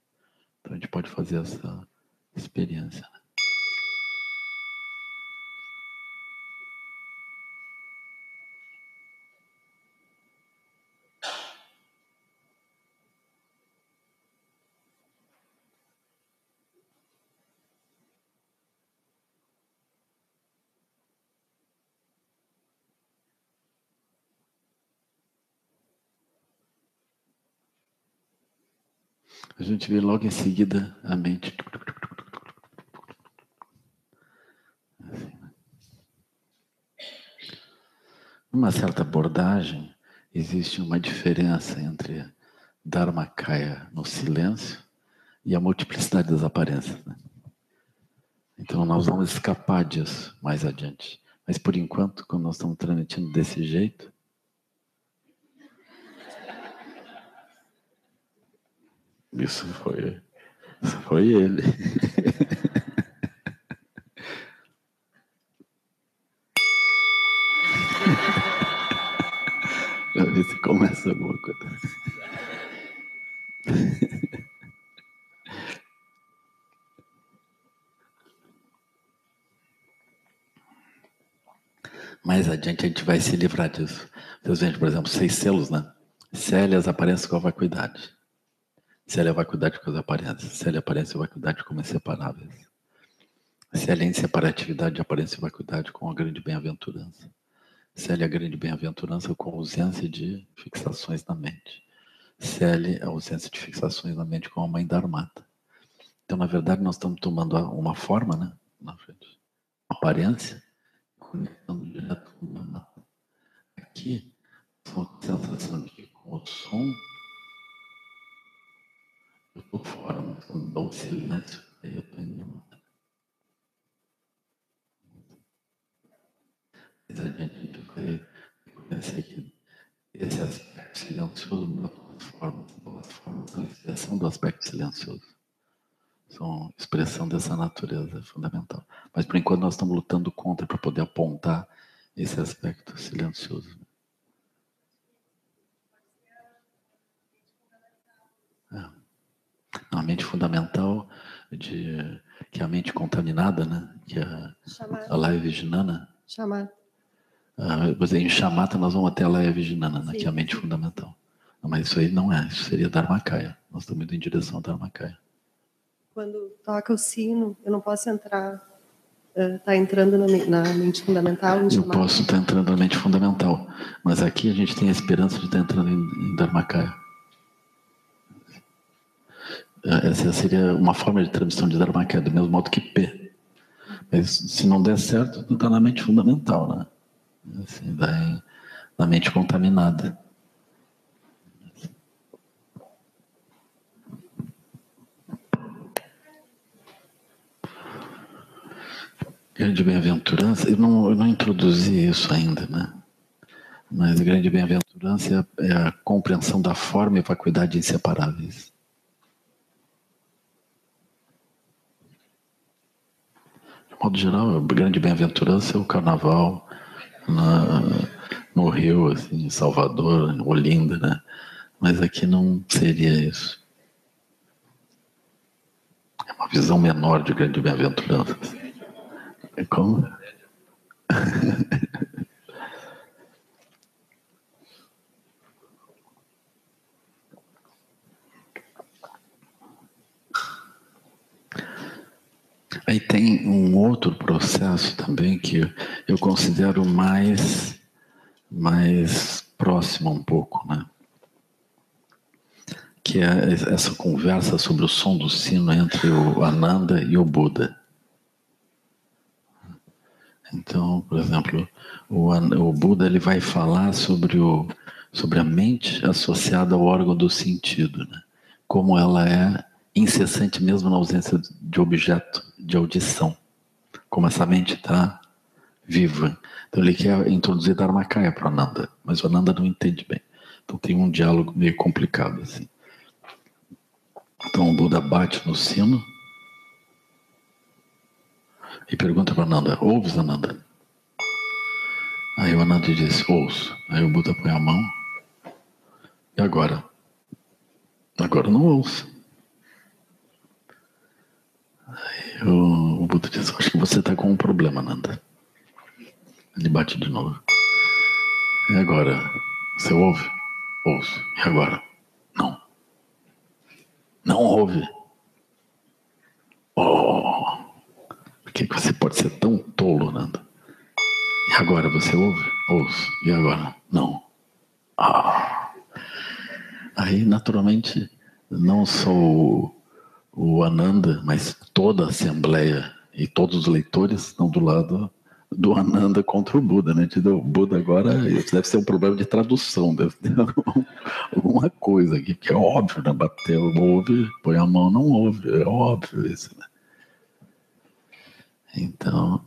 S1: Então a gente pode fazer essa experiência. Né? A gente vê logo em seguida a mente. Assim? Numa certa abordagem, existe uma diferença entre Dharmakaya no silêncio e a multiplicidade das aparências. Né? Então nós vamos escapar disso mais adiante. Mas por enquanto, quando nós estamos transmitindo desse jeito, Isso foi. Isso foi ele. Pra ver se começa alguma coisa. Mais adiante a gente vai se livrar disso. Vocês veem, por exemplo, seis selos, né? Célias aparecem com vacuidade. Se ela vai cuidar de coisas aparências, se ela aparece, vai cuidar de como é separáveis. Se ela é inseparatividade de aparência, vai cuidar de com a grande bem-aventurança. Se ela é a grande bem-aventurança com ausência de fixações na mente. Se ela é a ausência de fixações na mente com a mãe da armata. Então, na verdade, nós estamos tomando uma forma, né? Na frente. Uma aparência, conectando direto com mata. Aqui, a sensação de com o som eu estou fora, mas quando dá o silêncio, aí eu estou indo Mas a gente vai reconhecer que esse aspecto silencioso muda todas as formas, formas da expressão do aspecto silencioso. São expressão dessa natureza fundamental. Mas por enquanto nós estamos lutando contra para poder apontar esse aspecto silencioso. É. A mente fundamental, de, que é a mente contaminada, né? que é a Laya Vijnana.
S5: Chamar.
S1: Uh, em chamata nós vamos até a Laya Vijnana, né? que é a mente fundamental. Mas isso aí não é, isso seria Dharmakaya. Nós estamos indo em direção a Dharmakaya.
S5: Quando toca o sino, eu não posso entrar, está uh, entrando na, na, mente fundamental?
S1: Eu posso estar tá entrando na mente fundamental, mas aqui a gente tem a esperança de estar tá entrando em, em Dharmakaya. Essa seria uma forma de transmissão de Dharmakaya, do mesmo modo que P. Mas se não der certo, está na mente fundamental, né? Assim, vai na mente contaminada. Grande bem-aventurança, eu não, eu não introduzi isso ainda, né? Mas a grande bem-aventurança é a compreensão da forma e vacuidade inseparáveis. De modo geral, a grande bem-aventurança é o carnaval na, no Rio, assim, em Salvador, Olinda, né? Mas aqui não seria isso. É uma visão menor de grande bem-aventurança. É como? Aí tem um outro processo também que eu considero mais, mais próximo um pouco, né? Que é essa conversa sobre o som do sino entre o Ananda e o Buda. Então, por exemplo, o, o Buda ele vai falar sobre, o, sobre a mente associada ao órgão do sentido, né? como ela é incessante mesmo na ausência de objeto de audição, como essa mente está viva. Então ele quer introduzir Dharmakaya para Ananda, mas o Ananda não entende bem. Então tem um diálogo meio complicado assim. Então o Buda bate no sino e pergunta para Ananda: Ouves, Ananda? Aí o Ananda diz: Ouço. Aí o Buda põe a mão. E agora? Agora não ouço. Aí o, Buda diz: Acho que você está com um problema, Ananda. Ele bate de novo. E agora? Você ouve? Ouço. E agora? Não. Não ouve. Oh que você pode ser tão tolo, Nanda? E agora você ouve? Ouço. E agora? Não. Ah. Aí, naturalmente, não o, o Ananda, mas toda a Assembleia e todos os leitores estão do lado do Ananda contra o Buda, né? O Buda agora deve ser um problema de tradução, deve ter alguma coisa aqui, que é óbvio, né? Bateu, ouve, põe a mão, não ouve, é óbvio isso, né? Então,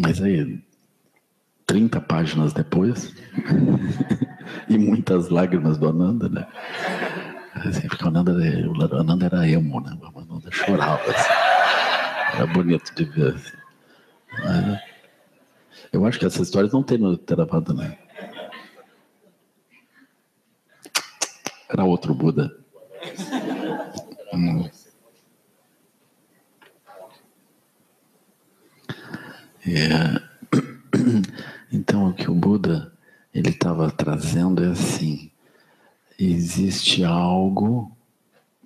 S1: mas aí, 30 páginas depois, e muitas lágrimas do Ananda, né? Assim, porque o Ananda, o Ananda era emo, né? O Ananda chorava. Assim. Era bonito de ver. Assim. Mas, eu acho que essas histórias não tem no Theravada, né? Era outro Buda. Hum. É, então, o que o Buda ele estava trazendo é assim: existe algo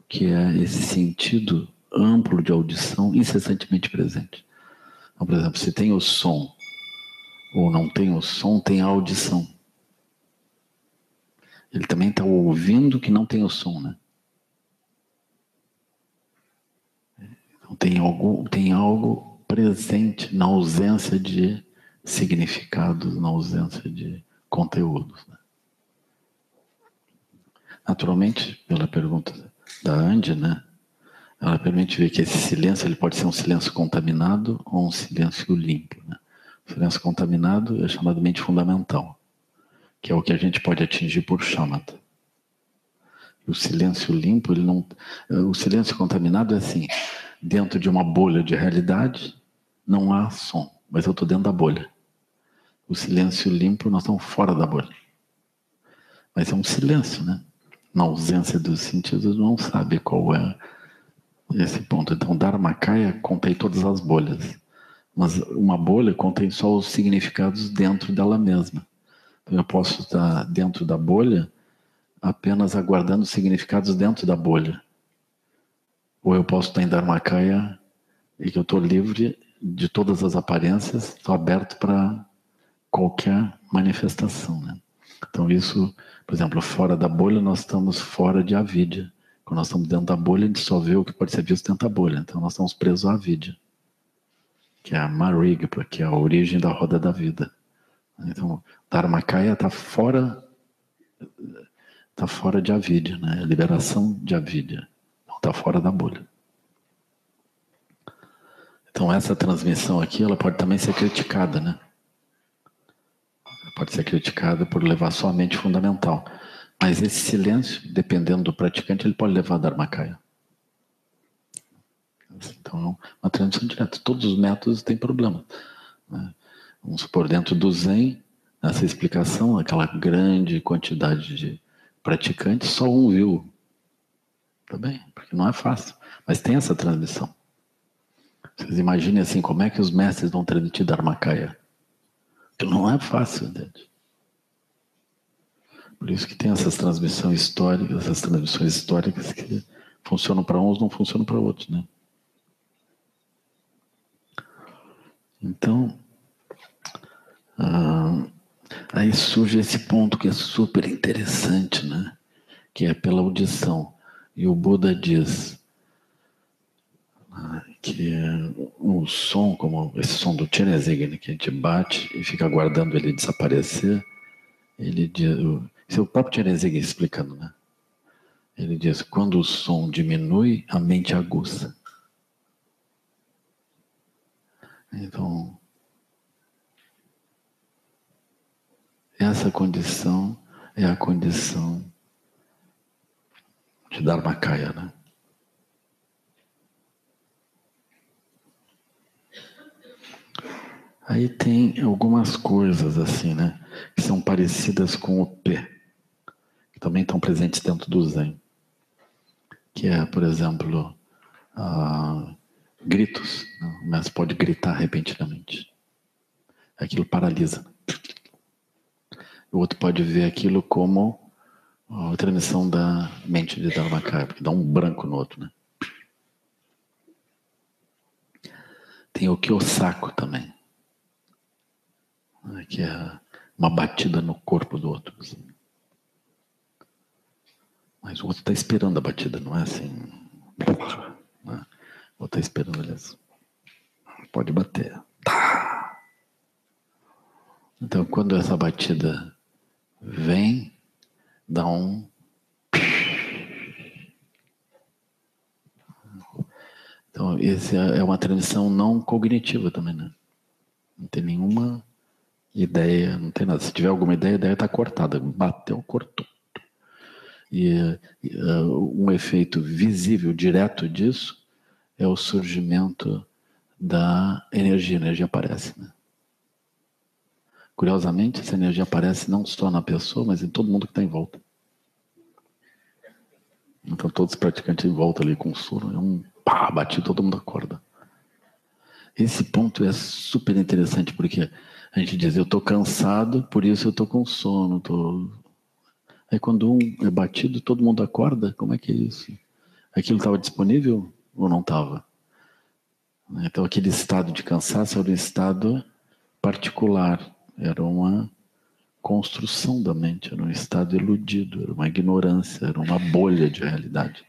S1: que é esse sentido amplo de audição incessantemente presente. Então, por exemplo, se tem o som ou não tem o som, tem a audição. Ele também está ouvindo que não tem o som, né? Então tem algo, tem algo presente na ausência de significados, na ausência de conteúdos. Né? Naturalmente, pela pergunta da Andy, né, ela permite ver que esse silêncio ele pode ser um silêncio contaminado ou um silêncio limpo. Né? O silêncio contaminado é chamado mente fundamental, que é o que a gente pode atingir por chamata. O silêncio limpo, ele não, o silêncio contaminado é assim, dentro de uma bolha de realidade, não há som, mas eu estou dentro da bolha. O silêncio limpo, nós estamos fora da bolha. Mas é um silêncio, né? Na ausência dos sentidos, não sabe qual é esse ponto. Então, Dharmakaya contém todas as bolhas. Mas uma bolha contém só os significados dentro dela mesma. Então, eu posso estar dentro da bolha apenas aguardando significados dentro da bolha. Ou eu posso estar em Dharmakaya e que eu estou livre de todas as aparências, estou aberto para qualquer manifestação. Né? Então, isso, por exemplo, fora da bolha, nós estamos fora de avidya. Quando nós estamos dentro da bolha, a gente só vê o que pode ser visto dentro da bolha. Então, nós estamos presos à avidya, que é a marigpa, que é a origem da roda da vida. Então, Dharmakaya está fora está fora de avidya, né? Liberação de avidya. Está fora da bolha. Então essa transmissão aqui, ela pode também ser criticada, né? Pode ser criticada por levar só a mente fundamental. Mas esse silêncio, dependendo do praticante, ele pode levar a Dharmakaya. Então, uma transmissão direta. Todos os métodos têm problema. Né? Vamos supor, dentro do Zen, nessa explicação, aquela grande quantidade de praticantes, só um viu. Tá bem, porque não é fácil. Mas tem essa transmissão. Vocês imaginem assim, como é que os mestres vão transmitir Dharmakaya? Que não é fácil, entende? Por isso que tem essas transmissões históricas, essas transmissões históricas que funcionam para uns, não funcionam para outros, né? Então, ah, aí surge esse ponto que é super interessante, né? Que é pela audição. E o Buda diz: que o som, como esse som do Tchenezig, que a gente bate e fica aguardando ele desaparecer, ele diz, esse é o próprio Tchenezig explicando, né? Ele diz, quando o som diminui, a mente aguça. Então, essa condição é a condição de Dharmakaya, né? Aí tem algumas coisas assim, né? Que são parecidas com o P, que também estão presentes dentro do Zen. Que é, por exemplo, uh, gritos. Né? O mestre pode gritar repentinamente. Aquilo paralisa. O outro pode ver aquilo como a transmissão da mente de Dharmakaya, porque dá um branco no outro, né? Tem o Kiyosako também que é uma batida no corpo do outro. Assim. Mas o outro está esperando a batida, não é assim. Né? O outro está esperando, aliás. Pode bater. Tá. Então, quando essa batida vem, dá um. Então, essa é uma transmissão não cognitiva também, né? Não tem nenhuma Ideia, não tem nada. Se tiver alguma ideia, a ideia está cortada. Bateu, cortou. E uh, um efeito visível, direto disso, é o surgimento da energia. A energia aparece. Né? Curiosamente, essa energia aparece não só na pessoa, mas em todo mundo que está em volta. Então, todos os praticantes em volta ali com o sono, é um pá, bate, todo mundo acorda. Esse ponto é super interessante, porque a gente diz, eu estou cansado, por isso eu estou com sono. Tô... Aí quando um é batido, todo mundo acorda? Como é que é isso? Aquilo estava disponível ou não estava? Então aquele estado de cansaço era um estado particular, era uma construção da mente, era um estado iludido, era uma ignorância, era uma bolha de realidade.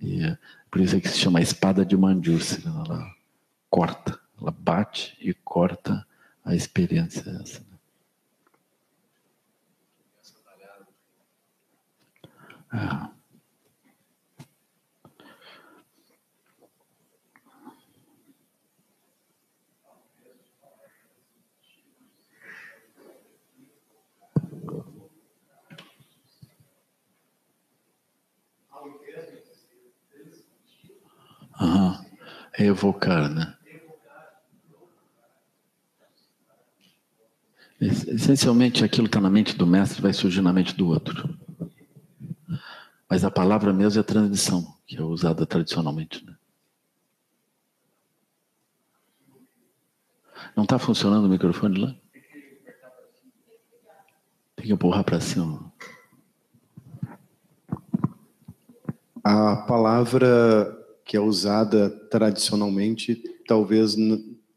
S1: E é por isso é que se chama espada de Manjusri, ela corta, ela bate e corta a experiência é essa. Né? É. Uhum. É evocar, né? Essencialmente, aquilo que está na mente do mestre vai surgir na mente do outro. Mas a palavra mesmo é a transmissão, que é usada tradicionalmente. Né? Não está funcionando o microfone lá? Tem que empurrar para cima.
S6: a palavra que é usada tradicionalmente, talvez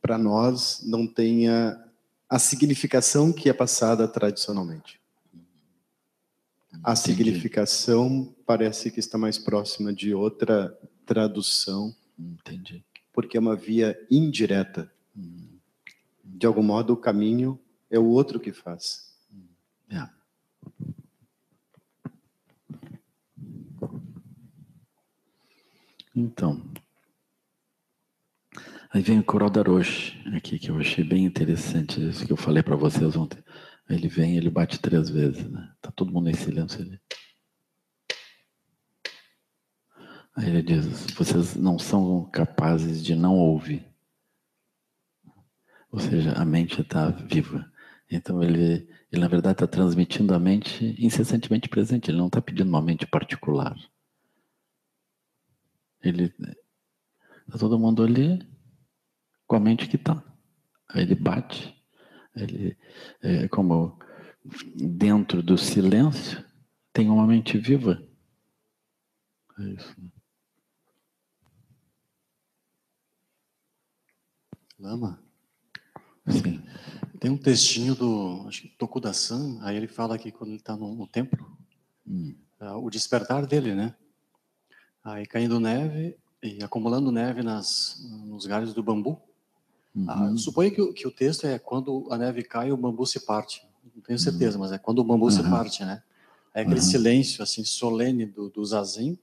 S6: para nós não tenha a significação que é passada tradicionalmente. A Entendi. significação parece que está mais próxima de outra tradução.
S1: Entendi.
S6: Porque é uma via indireta. Hum. De algum modo, o caminho é o outro que faz.
S1: É. Então, aí vem o coral da Roche, aqui, que eu achei bem interessante, isso que eu falei para vocês ontem. Ele vem, ele bate três vezes, né? Tá todo mundo em silêncio ali. Aí ele diz: vocês não são capazes de não ouvir. Ou seja, a mente está viva. Então ele, ele na verdade está transmitindo a mente incessantemente presente. Ele não está pedindo uma mente particular. Ele está todo mundo ali com a mente que está. Aí ele bate. Ele é como dentro do silêncio tem uma mente viva. É isso.
S7: Lama?
S1: Sim.
S7: Tem um textinho do acho que Tokuda-san, aí ele fala que quando ele está no, no, templo, hum. uh, o despertar dele, né? Aí caindo neve e acumulando neve nas, nos galhos do bambu. Ah, uhum. Ah, suponho que, que, o texto é quando a neve cai o bambu se parte. Não tenho certeza, uhum. mas é quando o bambu uhum. se parte, né? É aquele uhum. silêncio assim solene do, do zazen.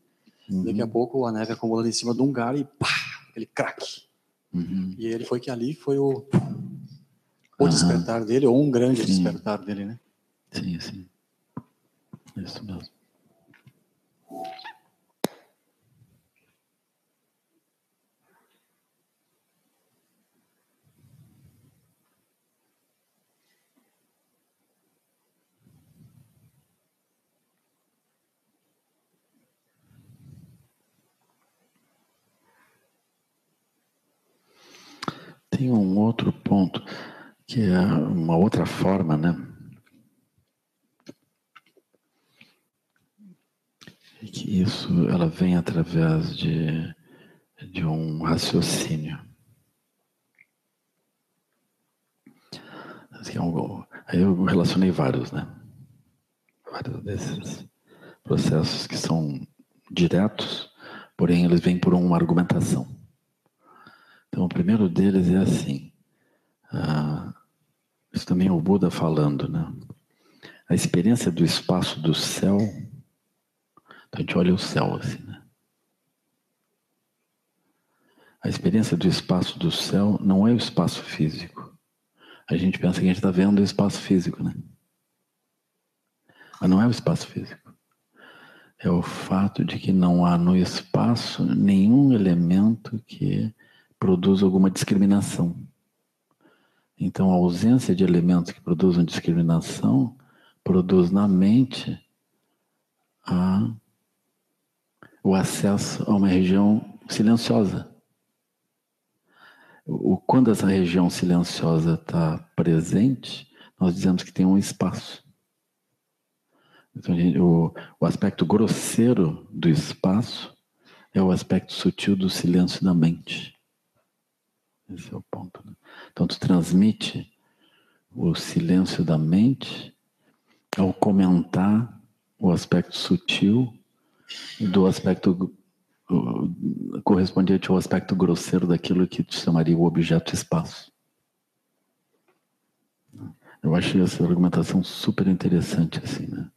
S7: Daqui a uhum. pouco a neve acumulando em cima de um galho e pá, aquele craque.
S1: Uhum.
S7: E ele foi que ali foi o, o despertar dele, ou um grande sim. despertar dele, né?
S1: Sim, sim. Isso mesmo. Tem um outro ponto, que é uma outra forma, né? E que isso ela vem através de, de um raciocínio. Assim, aí eu relacionei vários, né? Vários desses processos que são diretos, porém eles vêm por uma argumentação. Então, o primeiro deles é assim. Ah, isso também é o Buda falando, né? A experiência do espaço do céu. Então a gente olha o céu assim, né? A experiência do espaço do céu não é o espaço físico. A gente pensa que a gente está vendo o espaço físico, né? Mas não é o espaço físico. É o fato de que não há no espaço nenhum elemento que produz alguma discriminação. Então, a ausência de elementos que produzam discriminação produz na mente a, o acesso a uma região silenciosa. O, quando essa região silenciosa está presente, nós dizemos que tem um espaço. Então, o, o aspecto grosseiro do espaço é o aspecto sutil do silêncio da mente. Esse é o ponto. Né? Então, tu transmite o silêncio da mente ao comentar o aspecto sutil do aspecto correspondente ao aspecto grosseiro daquilo que tu chamaria o objeto espaço. Eu acho essa argumentação super interessante assim, né?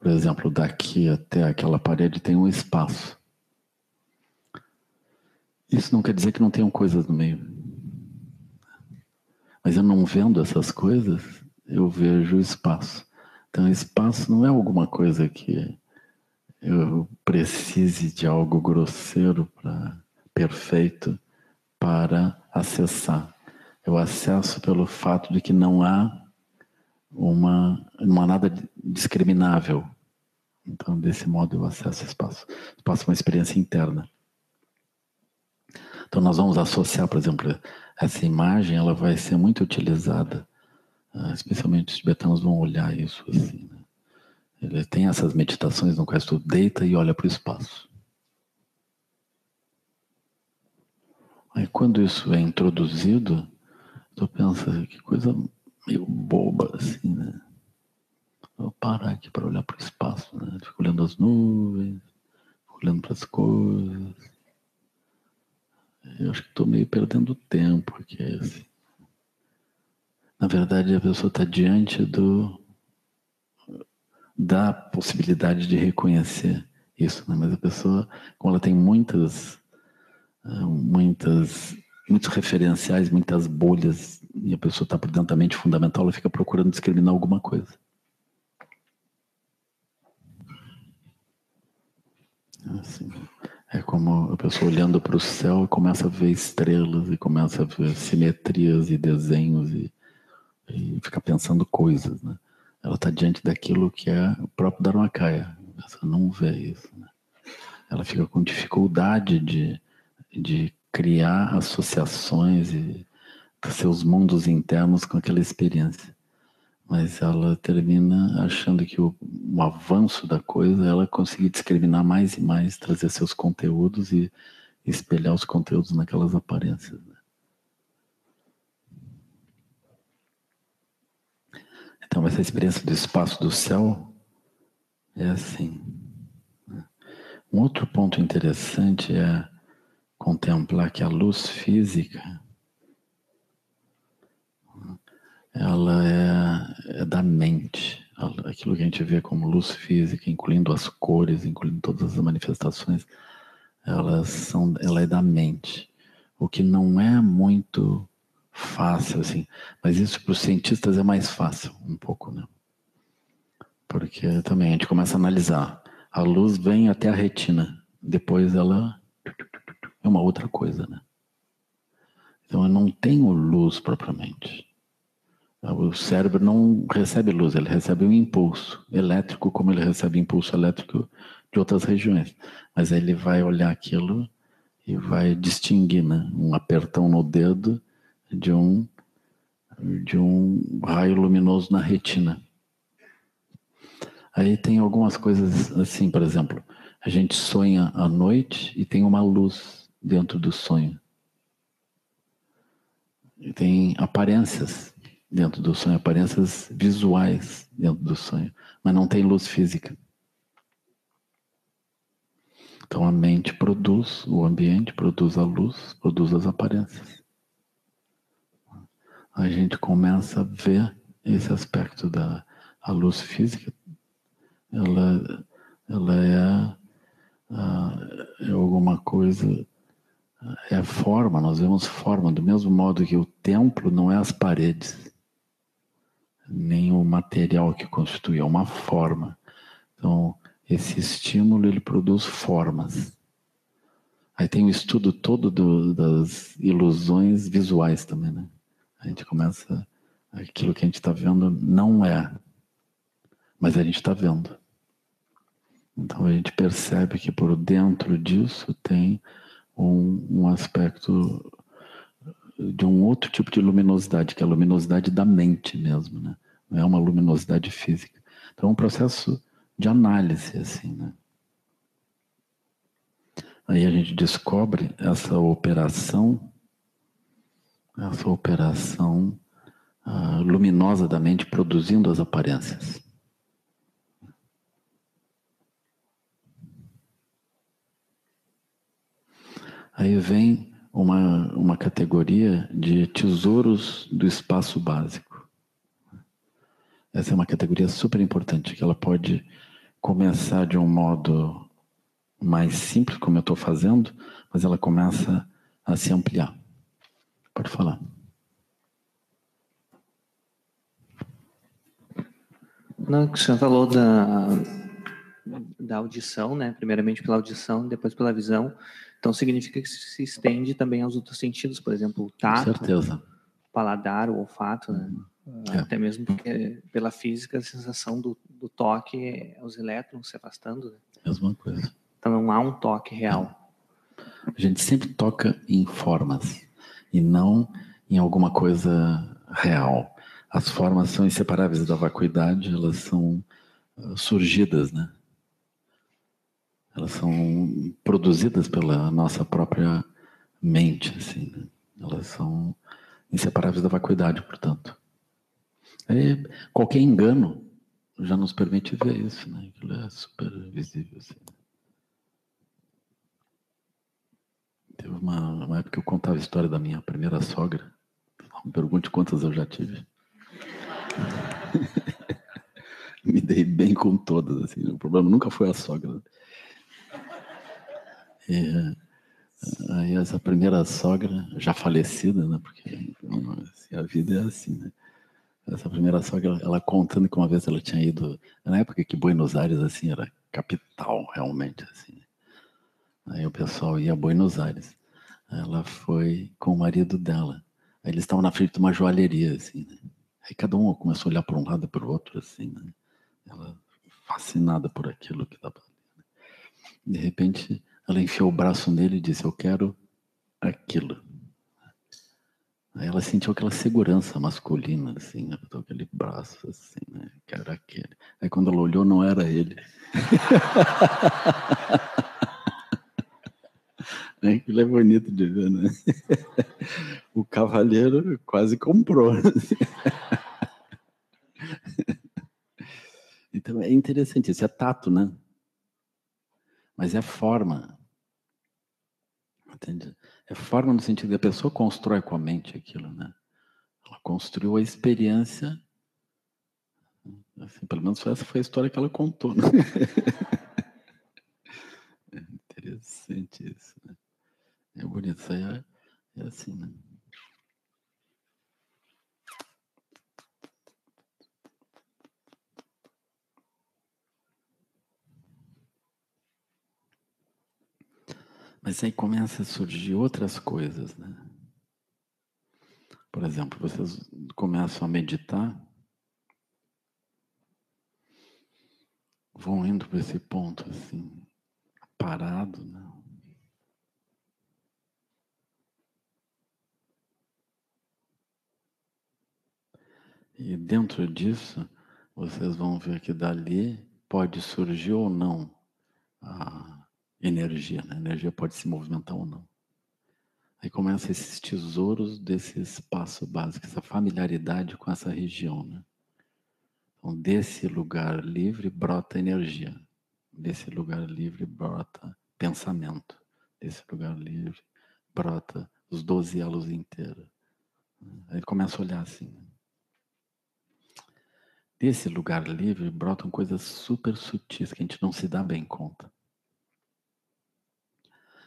S1: Por exemplo, daqui até aquela parede tem um espaço. Isso não quer dizer que não tenham coisas no meio. Mas eu não vendo essas coisas, eu vejo o espaço. Então, espaço não é alguma coisa que eu precise de algo grosseiro para perfeito para acessar. Eu acesso pelo fato de que não há uma nada discriminável. Então, desse modo, eu acesso espaço. Espaço é uma experiência interna. Então nós vamos associar, por exemplo, essa imagem, ela vai ser muito utilizada, ah, especialmente os tibetanos vão olhar isso assim. Né? Ele tem essas meditações no qual tu deita e olha para o espaço. Aí quando isso é introduzido, tu pensa, que coisa meio boba assim, né? Vou parar aqui para olhar para o espaço, né? Fico olhando as nuvens, olhando para as coisas. Eu acho que estou meio perdendo tempo aqui. Assim. Na verdade, a pessoa está diante do da possibilidade de reconhecer isso, né? Mas a pessoa, como ela tem muitas, eh, muitas, muitos referenciais, muitas bolhas, e a pessoa está por dentro da mente fundamental, ela fica procurando discriminar alguma coisa. Assim, é como a pessoa olhando para o céu e começa a ver estrelas e começa a ver simetrias e desenhos e, e fica pensando coisas, né? Ela está diante daquilo que é o próprio Dharmakaya. Ela não vê isso. Né? Ela fica com dificuldade de, de criar associações e seus mundos internos com aquela experiência mas ela termina achando que o, o, avanço da coisa é ela conseguir discriminar mais e mais, trazer seus conteúdos e espelhar os conteúdos naquelas aparências. Né? Então, essa experiência do espaço do céu é assim. Né? Um outro ponto interessante é contemplar que a luz física ela é, é da mente. Aquilo que a gente vê como luz física, incluindo as cores, incluindo todas as manifestações, elas são, ela é da mente. O que não é muito fácil, assim. Mas isso para os cientistas é mais fácil, um pouco, né? Porque também a gente começa a analisar. A luz vem até a retina, depois ela é uma outra coisa, né? Então eu não tenho luz propriamente. O cérebro não recebe luz, ele recebe um impulso elétrico, como ele recebe impulso elétrico de outras regiões. Mas ele vai olhar aquilo e vai distinguir né? um apertão no dedo de um, de um raio luminoso na retina. Aí tem algumas coisas assim, por exemplo, a gente sonha à noite e tem uma luz dentro do sonho. E tem aparências dentro do sonho, aparências visuais dentro do sonho, mas não tem luz física. Então a mente produz o ambiente, produz a luz, produz as aparências. A gente começa a ver esse aspecto da a luz física, ela, ela é, é alguma coisa, é forma, nós vemos forma, do mesmo modo que o templo não é as paredes nem o material que constitui, é uma forma. Então, esse estímulo ele produz formas. Aí tem o estudo todo do, das ilusões visuais também, né? A gente começa aquilo que a gente está vendo não é, mas a gente está vendo. Então a gente percebe que por dentro disso tem um, um aspecto de um outro tipo de luminosidade, que é a luminosidade da mente mesmo, né? Não é uma luminosidade física. Então é um processo de análise, assim, né? Aí a gente descobre essa operação, essa operação uh, luminosa da mente produzindo as aparências. Aí vem uma, uma categoria de tesouros do espaço básico. Essa é uma categoria super importante, que ela pode começar de um modo mais simples, como eu estou fazendo, mas ela começa a se ampliar. Pode falar.
S8: Não, o senhor falou da, da audição, né? Primeiramente pela audição, depois pela visão. Então significa que se estende também aos outros sentidos, por exemplo, o tato, o paladar, o olfato, né? É. Até mesmo porque pela física a sensação do, do toque é os elétrons se afastando. Né?
S1: Mesma coisa.
S8: Então não há um toque real.
S1: A gente sempre toca em formas e não em alguma coisa real. As formas são inseparáveis da vacuidade, elas são uh, surgidas, né? Elas são produzidas pela nossa própria mente, assim, né? Elas são inseparáveis da vacuidade, portanto. Aí, qualquer engano já nos permite ver isso, né? Aquilo é super visível, assim. Teve uma, uma época que eu contava a história da minha primeira sogra. Não me pergunte quantas eu já tive. me dei bem com todas, assim. O problema nunca foi a sogra. E, aí essa primeira sogra, já falecida, né? Porque assim, a vida é assim, né? Essa primeira sogra, ela contando que uma vez ela tinha ido, na época que Buenos Aires, assim, era capital, realmente, assim. Aí o pessoal ia a Buenos Aires. Ela foi com o marido dela. Aí eles estavam na frente de uma joalheria, assim, né? Aí cada um começou a olhar para um lado e para o outro, assim, né? Ela fascinada por aquilo que estava. Né? De repente, ela enfiou o braço nele e disse: Eu quero aquilo. Aí ela sentiu aquela segurança masculina, assim, né? aquele braço, assim, né? Que era aquele. Aí quando ela olhou, não era ele. Aquilo é bonito de ver, né? O cavaleiro quase comprou. Então é interessante, isso é tato, né? Mas é forma. Entende? É forma no sentido que a pessoa constrói com a mente aquilo, né? Ela construiu a experiência. Assim, pelo menos essa foi a história que ela contou, né? É interessante isso, né? É bonito, isso aí é, é assim, né? Mas aí começa a surgir outras coisas, né? Por exemplo, vocês começam a meditar, vão indo para esse ponto assim, parado, né? E dentro disso, vocês vão ver que dali pode surgir ou não a energia, né? A energia pode se movimentar ou não. Aí começa esses tesouros desse espaço básico, essa familiaridade com essa região, né? Então, desse lugar livre brota energia. Desse lugar livre brota pensamento. Desse lugar livre brota os doze elos inteiros. Aí começa a olhar assim. Né? Desse lugar livre brotam coisas super sutis que a gente não se dá bem conta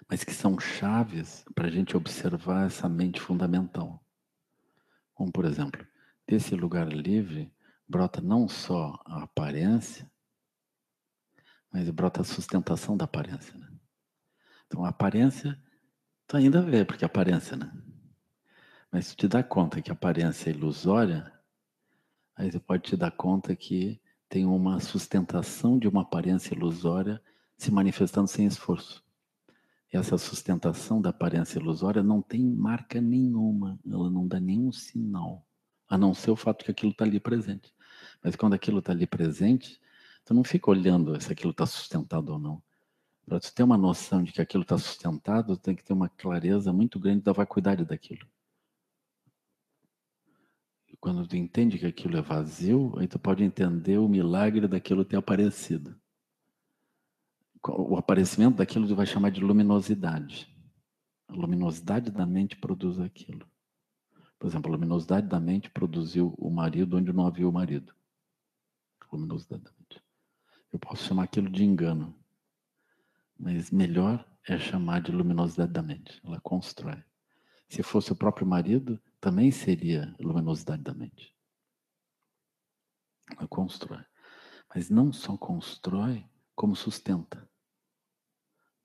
S1: mas que são chaves para a gente observar essa mente fundamental. Como, por exemplo, desse lugar livre brota não só a aparência, mas brota a sustentação da aparência. Né? Então, a aparência, tu ainda vê, porque é aparência, né? Mas se tu te dá conta que a aparência é ilusória, aí você pode te dar conta que tem uma sustentação de uma aparência ilusória se manifestando sem esforço essa sustentação da aparência ilusória não tem marca nenhuma, ela não dá nenhum sinal, a não ser o fato que aquilo está ali presente. Mas quando aquilo está ali presente, tu não fica olhando se aquilo está sustentado ou não. Para tu ter uma noção de que aquilo está sustentado, tu tem que ter uma clareza muito grande da vacuidade daquilo. E quando tu entende que aquilo é vazio, aí tu pode entender o milagre daquilo ter aparecido o aparecimento daquilo vai chamar de luminosidade. A luminosidade da mente produz aquilo. Por exemplo, a luminosidade da mente produziu o marido onde não havia o marido. Luminosidade da mente. Eu posso chamar aquilo de engano, mas melhor é chamar de luminosidade da mente. Ela constrói. Se fosse o próprio marido, também seria luminosidade da mente. Ela constrói. Mas não só constrói, como sustenta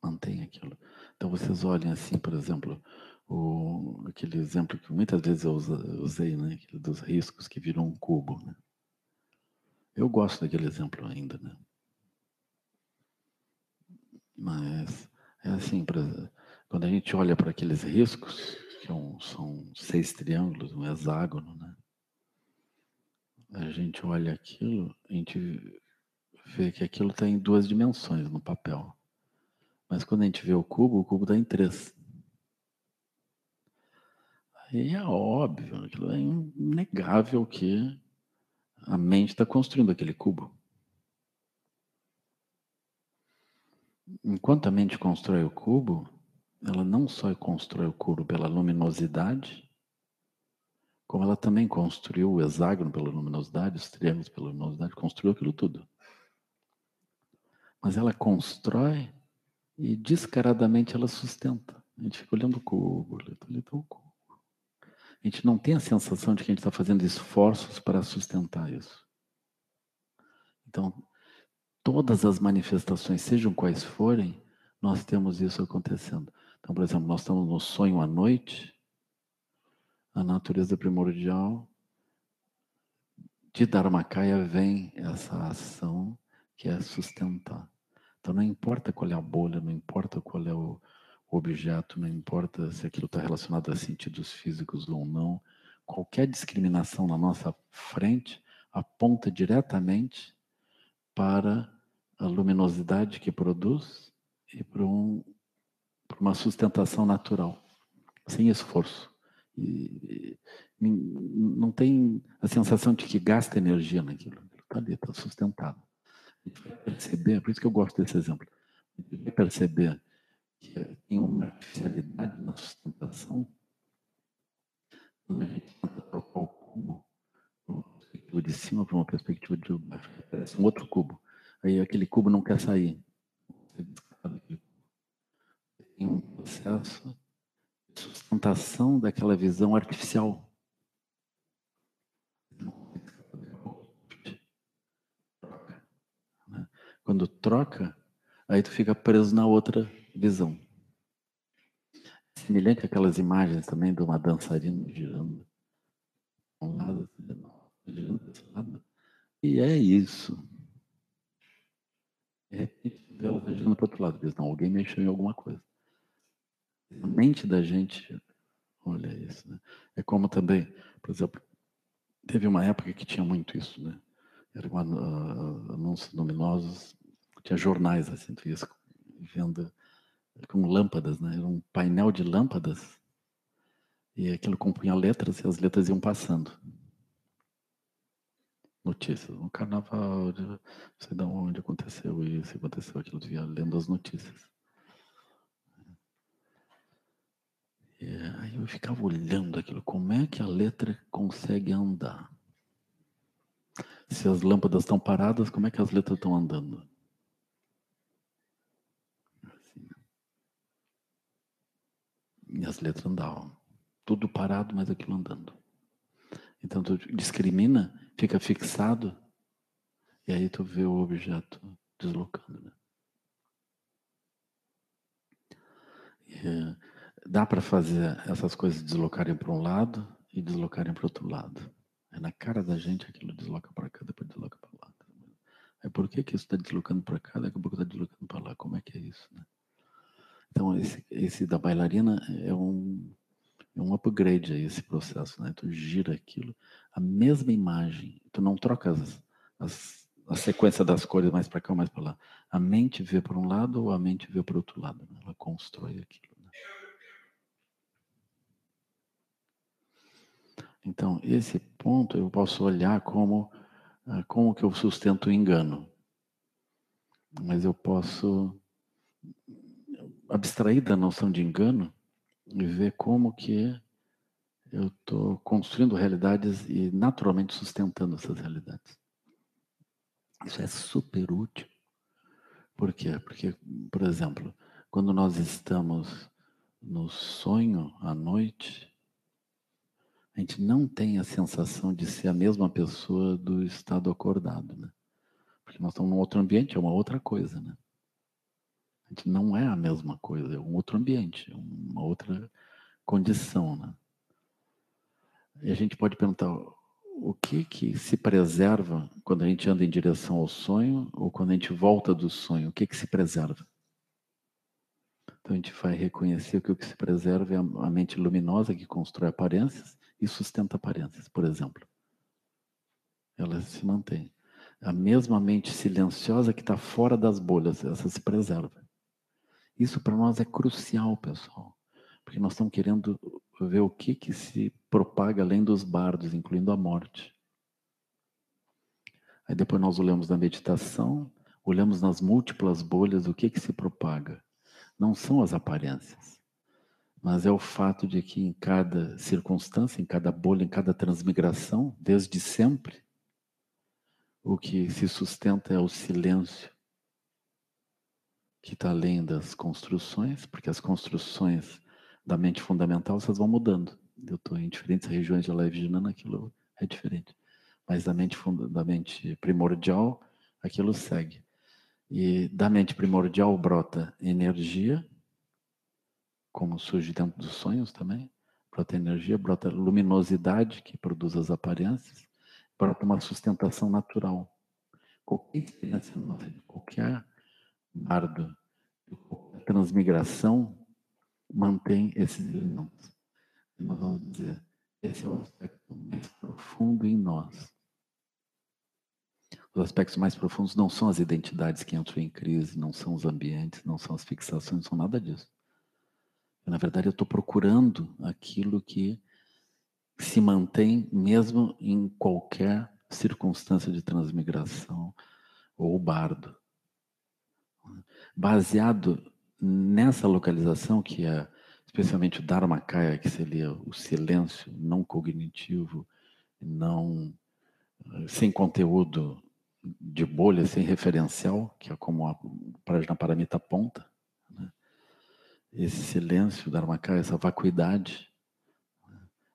S1: mantém aquilo. Então vocês olhem assim, por exemplo, o, aquele exemplo que muitas vezes eu usei, né? Aquele dos riscos que viram um cubo, né? Eu gosto daquele exemplo ainda, né? Mas é assim, pra, quando a gente olha para aqueles riscos, que é são seis triângulos, um hexágono, né? A gente olha aquilo, a gente vê que aquilo está em duas dimensões no papel. Mas quando a gente vê o cubo, o cubo está em três. Aí é óbvio, aquilo é inegável que a mente está construindo aquele cubo. Enquanto a mente constrói o cubo, ela não só constrói o cubo pela luminosidade, como ela também construiu o hexágono pela luminosidade, os triângulos pela luminosidade, construiu aquilo tudo. Mas ela constrói e descaradamente ela sustenta. A gente fica olhando o cubo, olhando o cubo. A gente não tem a sensação de que a gente está fazendo esforços para sustentar isso. Então, todas as manifestações, sejam quais forem, nós temos isso acontecendo. Então, por exemplo, nós estamos no sonho à noite, a natureza primordial de Dharmakaya vem essa ação que é sustentar. Então, não importa qual é a bolha, não importa qual é o objeto, não importa se aquilo está relacionado a sentidos físicos ou não, qualquer discriminação na nossa frente aponta diretamente para a luminosidade que produz e para, um, uma sustentação natural, sem esforço. E, e, não tem a sensação de que gasta energia naquilo. Está ali, está sustentado. Perceber, por isso que eu gosto desse exemplo, vai perceber que tem uma artificialidade na sustentação quando a gente tenta trocar o cubo uma perspectiva de cima para uma perspectiva de baixo, parece um outro cubo. Aí aquele cubo não quer sair. Tem um processo de sustentação daquela visão artificial. Né? Quando troca, aí tu fica preso na outra visão. Semelhante àquelas imagens também de uma dançarina girando um lado, girando desse lado. E é isso. De repente, ela girando para o outro lado. Diz, não, alguém mexeu em alguma coisa. A mente da gente, olha isso. Né? É como também, por exemplo, teve uma época que tinha muito isso, né? Era uma, uh, anúncios luminosos, tinha jornais assim, tu vendo com lâmpadas, né? Era um painel de lâmpadas e aquilo compunha letras e as letras iam passando notícias. No carnaval, não sei de onde aconteceu isso, aconteceu aquilo, devia lendo as notícias. E aí eu ficava olhando aquilo, como é que a letra consegue andar? Se as lâmpadas estão paradas, como é que as letras estão andando? Assim, né? E as letras andavam. Tudo parado, mas aquilo andando. Então tu discrimina, fica fixado, e aí tu vê o objeto deslocando. Né? E, dá para fazer essas coisas deslocarem para um lado e deslocarem para outro lado. É na cara da gente aquilo desloca para cá, depois desloca para lá. É por que, que isso está deslocando para cá, daqui a pouco está deslocando para lá? Como é que é isso? Né? Então, esse, esse da bailarina é um é um upgrade aí esse processo, né? Tu gira aquilo, a mesma imagem, tu não troca as, as, a sequência das cores mais para cá ou mais para lá. A mente vê para um lado ou a mente vê para o outro lado, né? ela constrói aquilo. Né? Então, esse ponto eu posso olhar como ah, como que eu sustento o engano. Mas eu posso abstrair da noção de engano e ver como que eu estou construindo realidades e naturalmente sustentando essas realidades. Isso é super útil. Por quê? Porque, por exemplo, quando nós estamos no sonho à noite, a gente não tem a sensação de ser a mesma pessoa do estado acordado, né? Porque nós estamos num outro ambiente, é uma outra coisa, né? A gente não é a mesma coisa, é um outro ambiente, é uma outra condição, né? E a gente pode perguntar o que que se preserva quando a gente anda em direção ao sonho ou quando a gente volta do sonho? O que que se preserva? Então a gente vai reconhecer que o que se preserva é a mente luminosa que constrói aparências e sustenta aparências, por exemplo. Ela se mantém. A mesma mente silenciosa que está fora das bolhas, essa se preserva. Isso para nós é crucial, pessoal, porque nós estamos querendo ver o que, que se propaga além dos bardos, incluindo a morte. Aí depois nós olhamos na meditação, olhamos nas múltiplas bolhas o que, que se propaga. Não são as aparências, mas é o fato de que em cada circunstância, em cada bolha, em cada transmigração, desde sempre, o que se sustenta é o silêncio, que está além das construções, porque as construções da mente fundamental vocês vão mudando. Eu estou em diferentes regiões de Laivijnana, aquilo é diferente. Mas da mente, da mente primordial, aquilo segue. E da mente primordial brota energia, como surge dentro dos sonhos também. Brota energia, brota luminosidade, que produz as aparências. Brota uma sustentação natural. Qualquer qualquer bardo, transmigração mantém esses elementos. Nós vamos dizer, esse é o aspecto mais profundo em nós. Os aspectos mais profundos não são as identidades que entram em crise, não são os ambientes, não são as fixações, não são nada disso. Na verdade, eu estou procurando aquilo que se mantém mesmo em qualquer circunstância de transmigração ou bardo. Baseado nessa localização, que é especialmente o Dharmakaya, que seria o silêncio não cognitivo, não sem conteúdo de bolha, sem referencial, que é como a Prajnaparamita ponta, né? Esse silêncio, Dharmakaya, essa vacuidade,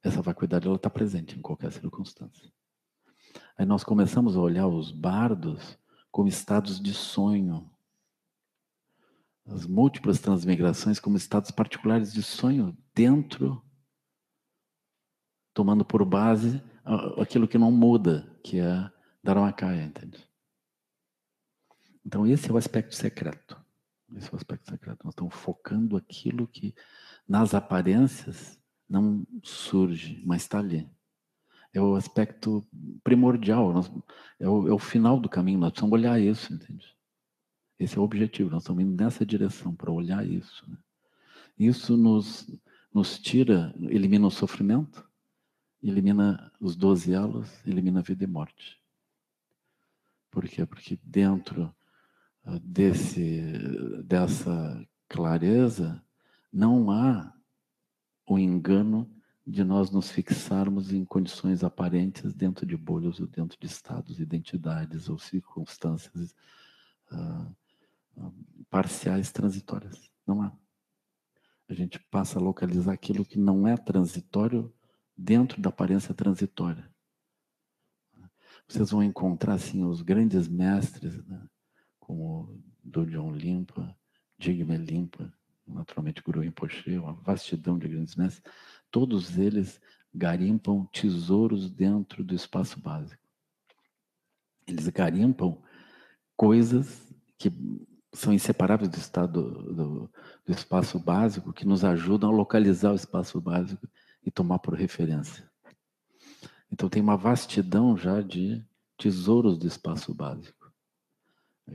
S1: essa vacuidade ela está presente em qualquer circunstância. Aí nós começamos a olhar os bardos como estados de sonho, as múltiplas transmigrações como estados particulares de sonho dentro, tomando por base aquilo que não muda, que é Dharmakaya, entende? Então esse é o aspecto secreto. Esse é o aspecto secreto. Nós estamos focando aquilo que nas aparências não surge, mas está ali. É o aspecto primordial, é o, é o final do caminho, nós precisamos olhar isso, entende? Esse é o objetivo, nós estamos indo nessa direção para olhar isso. Né? Isso nos, nos tira, elimina o sofrimento, elimina os doze elos, elimina vida e morte. Por quê? Porque dentro desse, dessa clareza não há o engano de nós nos fixarmos em condições aparentes dentro de bolhas ou dentro de estados, identidades ou circunstâncias uh, parciais transitórias. Não há. A gente passa a localizar aquilo que não é transitório dentro da aparência transitória. Vocês vão encontrar assim os grandes mestres, né? Como John Limpa, Digme Limpa, naturalmente Guru Rinpoche, uma vastidão de grandes mestres, todos eles garimpam tesouros dentro do espaço básico. Eles garimpam coisas que são inseparáveis do estado do, do, espaço básico que nos ajudam a localizar o espaço básico e tomar por referência. Então tem uma vastidão já de tesouros do espaço básico,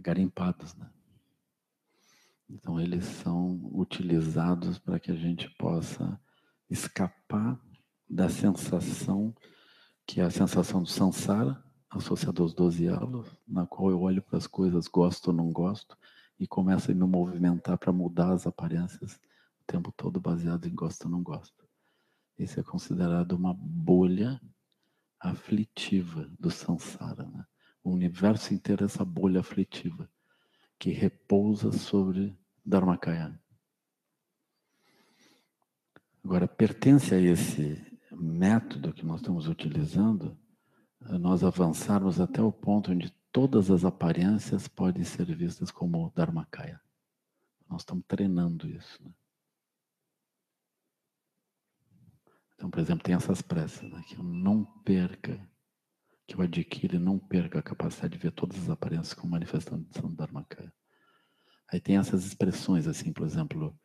S1: garimpados, né? Então eles são utilizados para que a gente possa escapar da sensação que é a sensação do samsara, associada aos 12 alos, na qual eu olho para as coisas, gosto ou não gosto, e começo a me movimentar para mudar as aparências o tempo todo baseado em gosto ou não gosto. Isso é considerado uma bolha aflitiva do samsara. Né? O universo inteiro é essa bolha aflitiva que repousa sobre Dharmakaya. Agora, pertence a esse método que nós estamos utilizando nós avançarmos até o ponto onde todas as aparências podem ser vistas como Dharmakaya. Nós estamos treinando isso. Né? Então, por exemplo, tem essas preces, né? que eu não perca, que eu adquira e não perca a capacidade de ver todas as aparências como manifestação do Dharmakaya. Aí tem essas expressões, assim, por exemplo,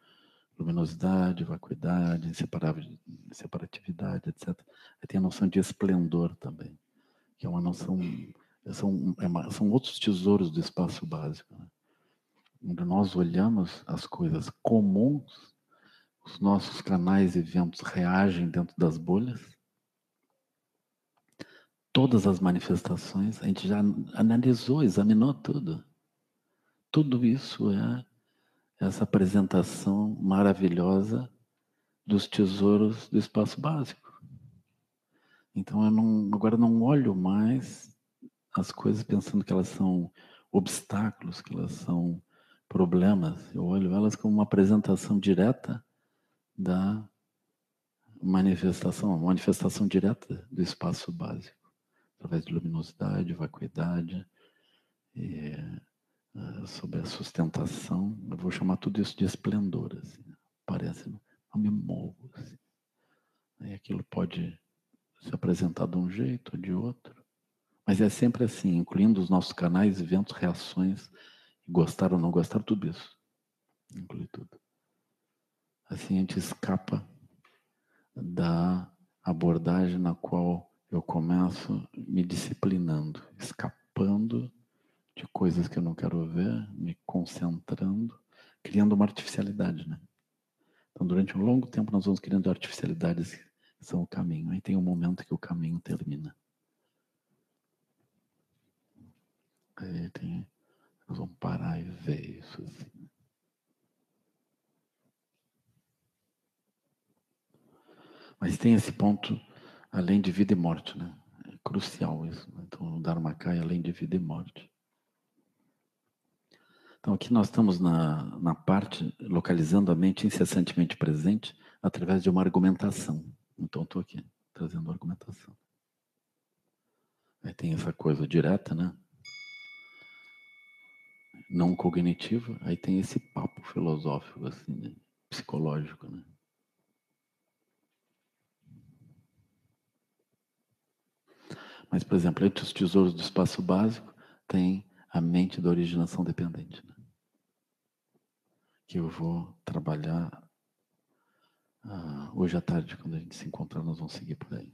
S1: luminosidade, vacuidade, inseparatividade, etc. Aí tem a noção de esplendor também, que é uma noção são, é são outros tesouros do espaço básico. Né? Quando nós olhamos as coisas comuns, os nossos canais e ventos reagem dentro das bolhas. Todas as manifestações, a gente já analisou, examinou tudo. Tudo isso é essa apresentação maravilhosa dos tesouros do espaço básico. Então eu não, agora não olho mais as coisas pensando que elas são obstáculos, que elas são problemas. Eu olho elas como uma apresentação direta da manifestação, uma manifestação direta do espaço básico, através de luminosidade, vacuidade, e, uh, sobre a sustentação. Eu vou chamar tudo isso de esplendor. Assim, parece, não me movo. Assim. Aquilo pode se apresentar de um jeito ou de outro. Mas é sempre assim, incluindo os nossos canais, eventos, reações, gostar ou não gostar, tudo isso. Inclui tudo. Assim a gente escapa da abordagem na qual eu começo me disciplinando, escapando de coisas que eu não quero ver, me concentrando, criando uma artificialidade, né? Então, durante um longo tempo, nós vamos criando artificialidades que são o caminho. Aí tem um momento que o caminho termina. Aí tem, nós vamos parar e ver isso assim. Mas tem esse ponto além de vida e morte, né? É crucial isso. Né? Então, o Dharma cai além de vida e morte. Então, aqui nós estamos na, na parte localizando a mente incessantemente presente através de uma argumentação. Então, estou aqui trazendo argumentação. Aí tem essa coisa direta, né? Não cognitiva. Aí tem esse papo filosófico, assim, né? psicológico, né? Mas, por exemplo, entre os tesouros do espaço básico, tem a mente da originação dependente. Né? Que eu vou trabalhar ah, hoje à tarde, quando a gente se encontrar, nós vamos seguir por aí.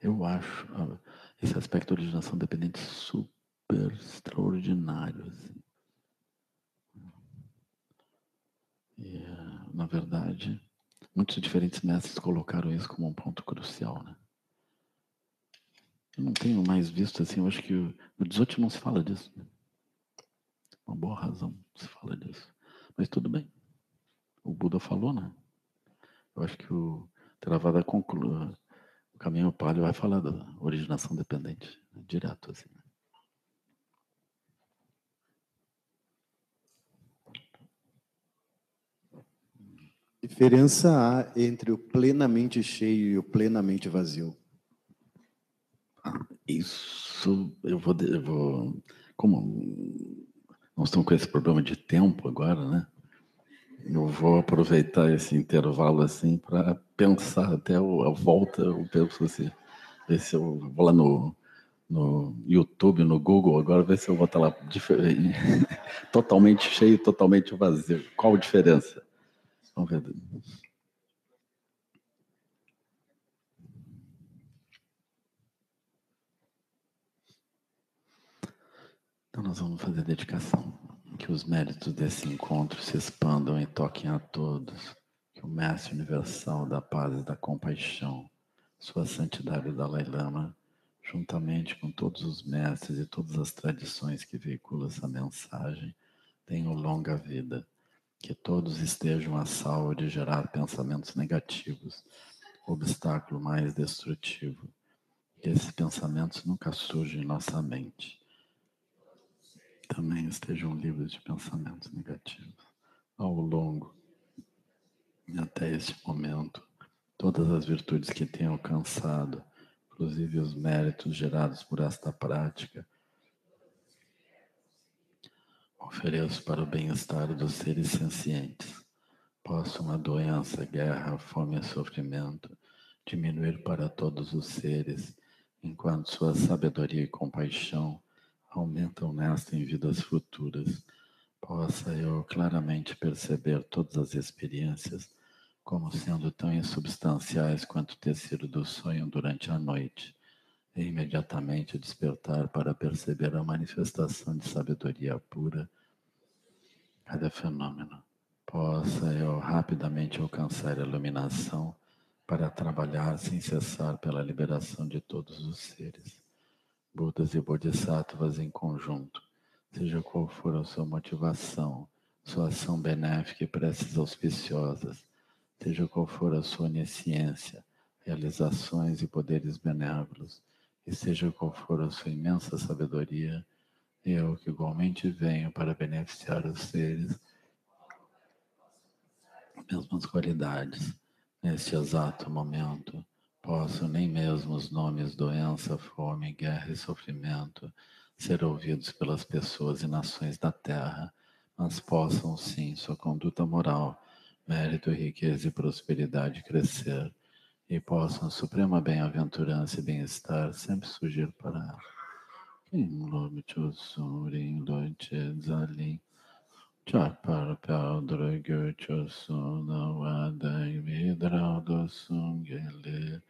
S1: Eu acho ah, esse aspecto de originação dependente super extraordinário. Assim. E, na verdade, muitos diferentes mestres colocaram isso como um ponto crucial, né? Eu não tenho mais visto assim, eu acho que no 18 não se fala disso. Né? Uma boa razão se fala disso. Mas tudo bem. O Buda falou, né? Eu acho que o Theravada conclui, o caminho palio vai falar da originação dependente, né? direto assim. Né?
S6: Diferença há entre o plenamente cheio e o plenamente vazio?
S1: Isso eu vou, eu vou. Como nós estamos com esse problema de tempo agora, né? Eu vou aproveitar esse intervalo assim para pensar até a volta. Eu penso assim, ver se eu vou lá no, no YouTube, no Google agora, ver se eu vou estar lá totalmente cheio, totalmente vazio. Qual a diferença? Ver. Então nós vamos fazer dedicação. Que os méritos desse encontro se expandam e toquem a todos. Que o Mestre Universal da Paz e da Compaixão, Sua Santidade Dalai Lama, juntamente com todos os mestres e todas as tradições que veiculam essa mensagem, tenham longa vida. Que todos estejam a salvo de gerar pensamentos negativos, obstáculo mais destrutivo. Que esses pensamentos nunca surjam em nossa mente também estejam livres de pensamentos negativos. Ao longo até este momento, todas as virtudes que tenham alcançado, inclusive os méritos gerados por esta prática, ofereço para o bem-estar dos seres sencientes. Possam a doença, guerra, fome e sofrimento diminuir para todos os seres, enquanto sua sabedoria e compaixão aumentam nesta em vidas futuras, possa eu claramente perceber todas as experiências como sendo tão insubstanciais quanto o tecido do sonho durante a noite, e imediatamente despertar para perceber a manifestação de sabedoria pura. Cada fenômeno, possa eu rapidamente alcançar a iluminação para trabalhar sem cessar pela liberação de todos os seres, Budas e Bodhisattvas em conjunto, seja qual for a sua motivação, sua ação benéfica e preces auspiciosas, seja qual for a sua onisciência, realizações e poderes benévolos, e seja qual for a sua imensa sabedoria, eu que igualmente venho para beneficiar os seres, mesmas qualidades, neste exato momento, posso nem mesmo os nomes doença, fome, guerra e sofrimento ser ouvidos pelas pessoas e nações da terra, mas possam sim sua conduta moral, mérito, riqueza e prosperidade crescer e possam suprema bem-aventurança e bem-estar sempre surgir para ela. Kim Lob Chosurin Loche Zalim Chapar Peldra Gyurchosuna Wadai Vidraudo Sungele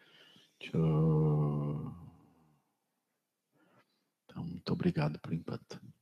S1: Cho. Então, muito obrigado por enquanto.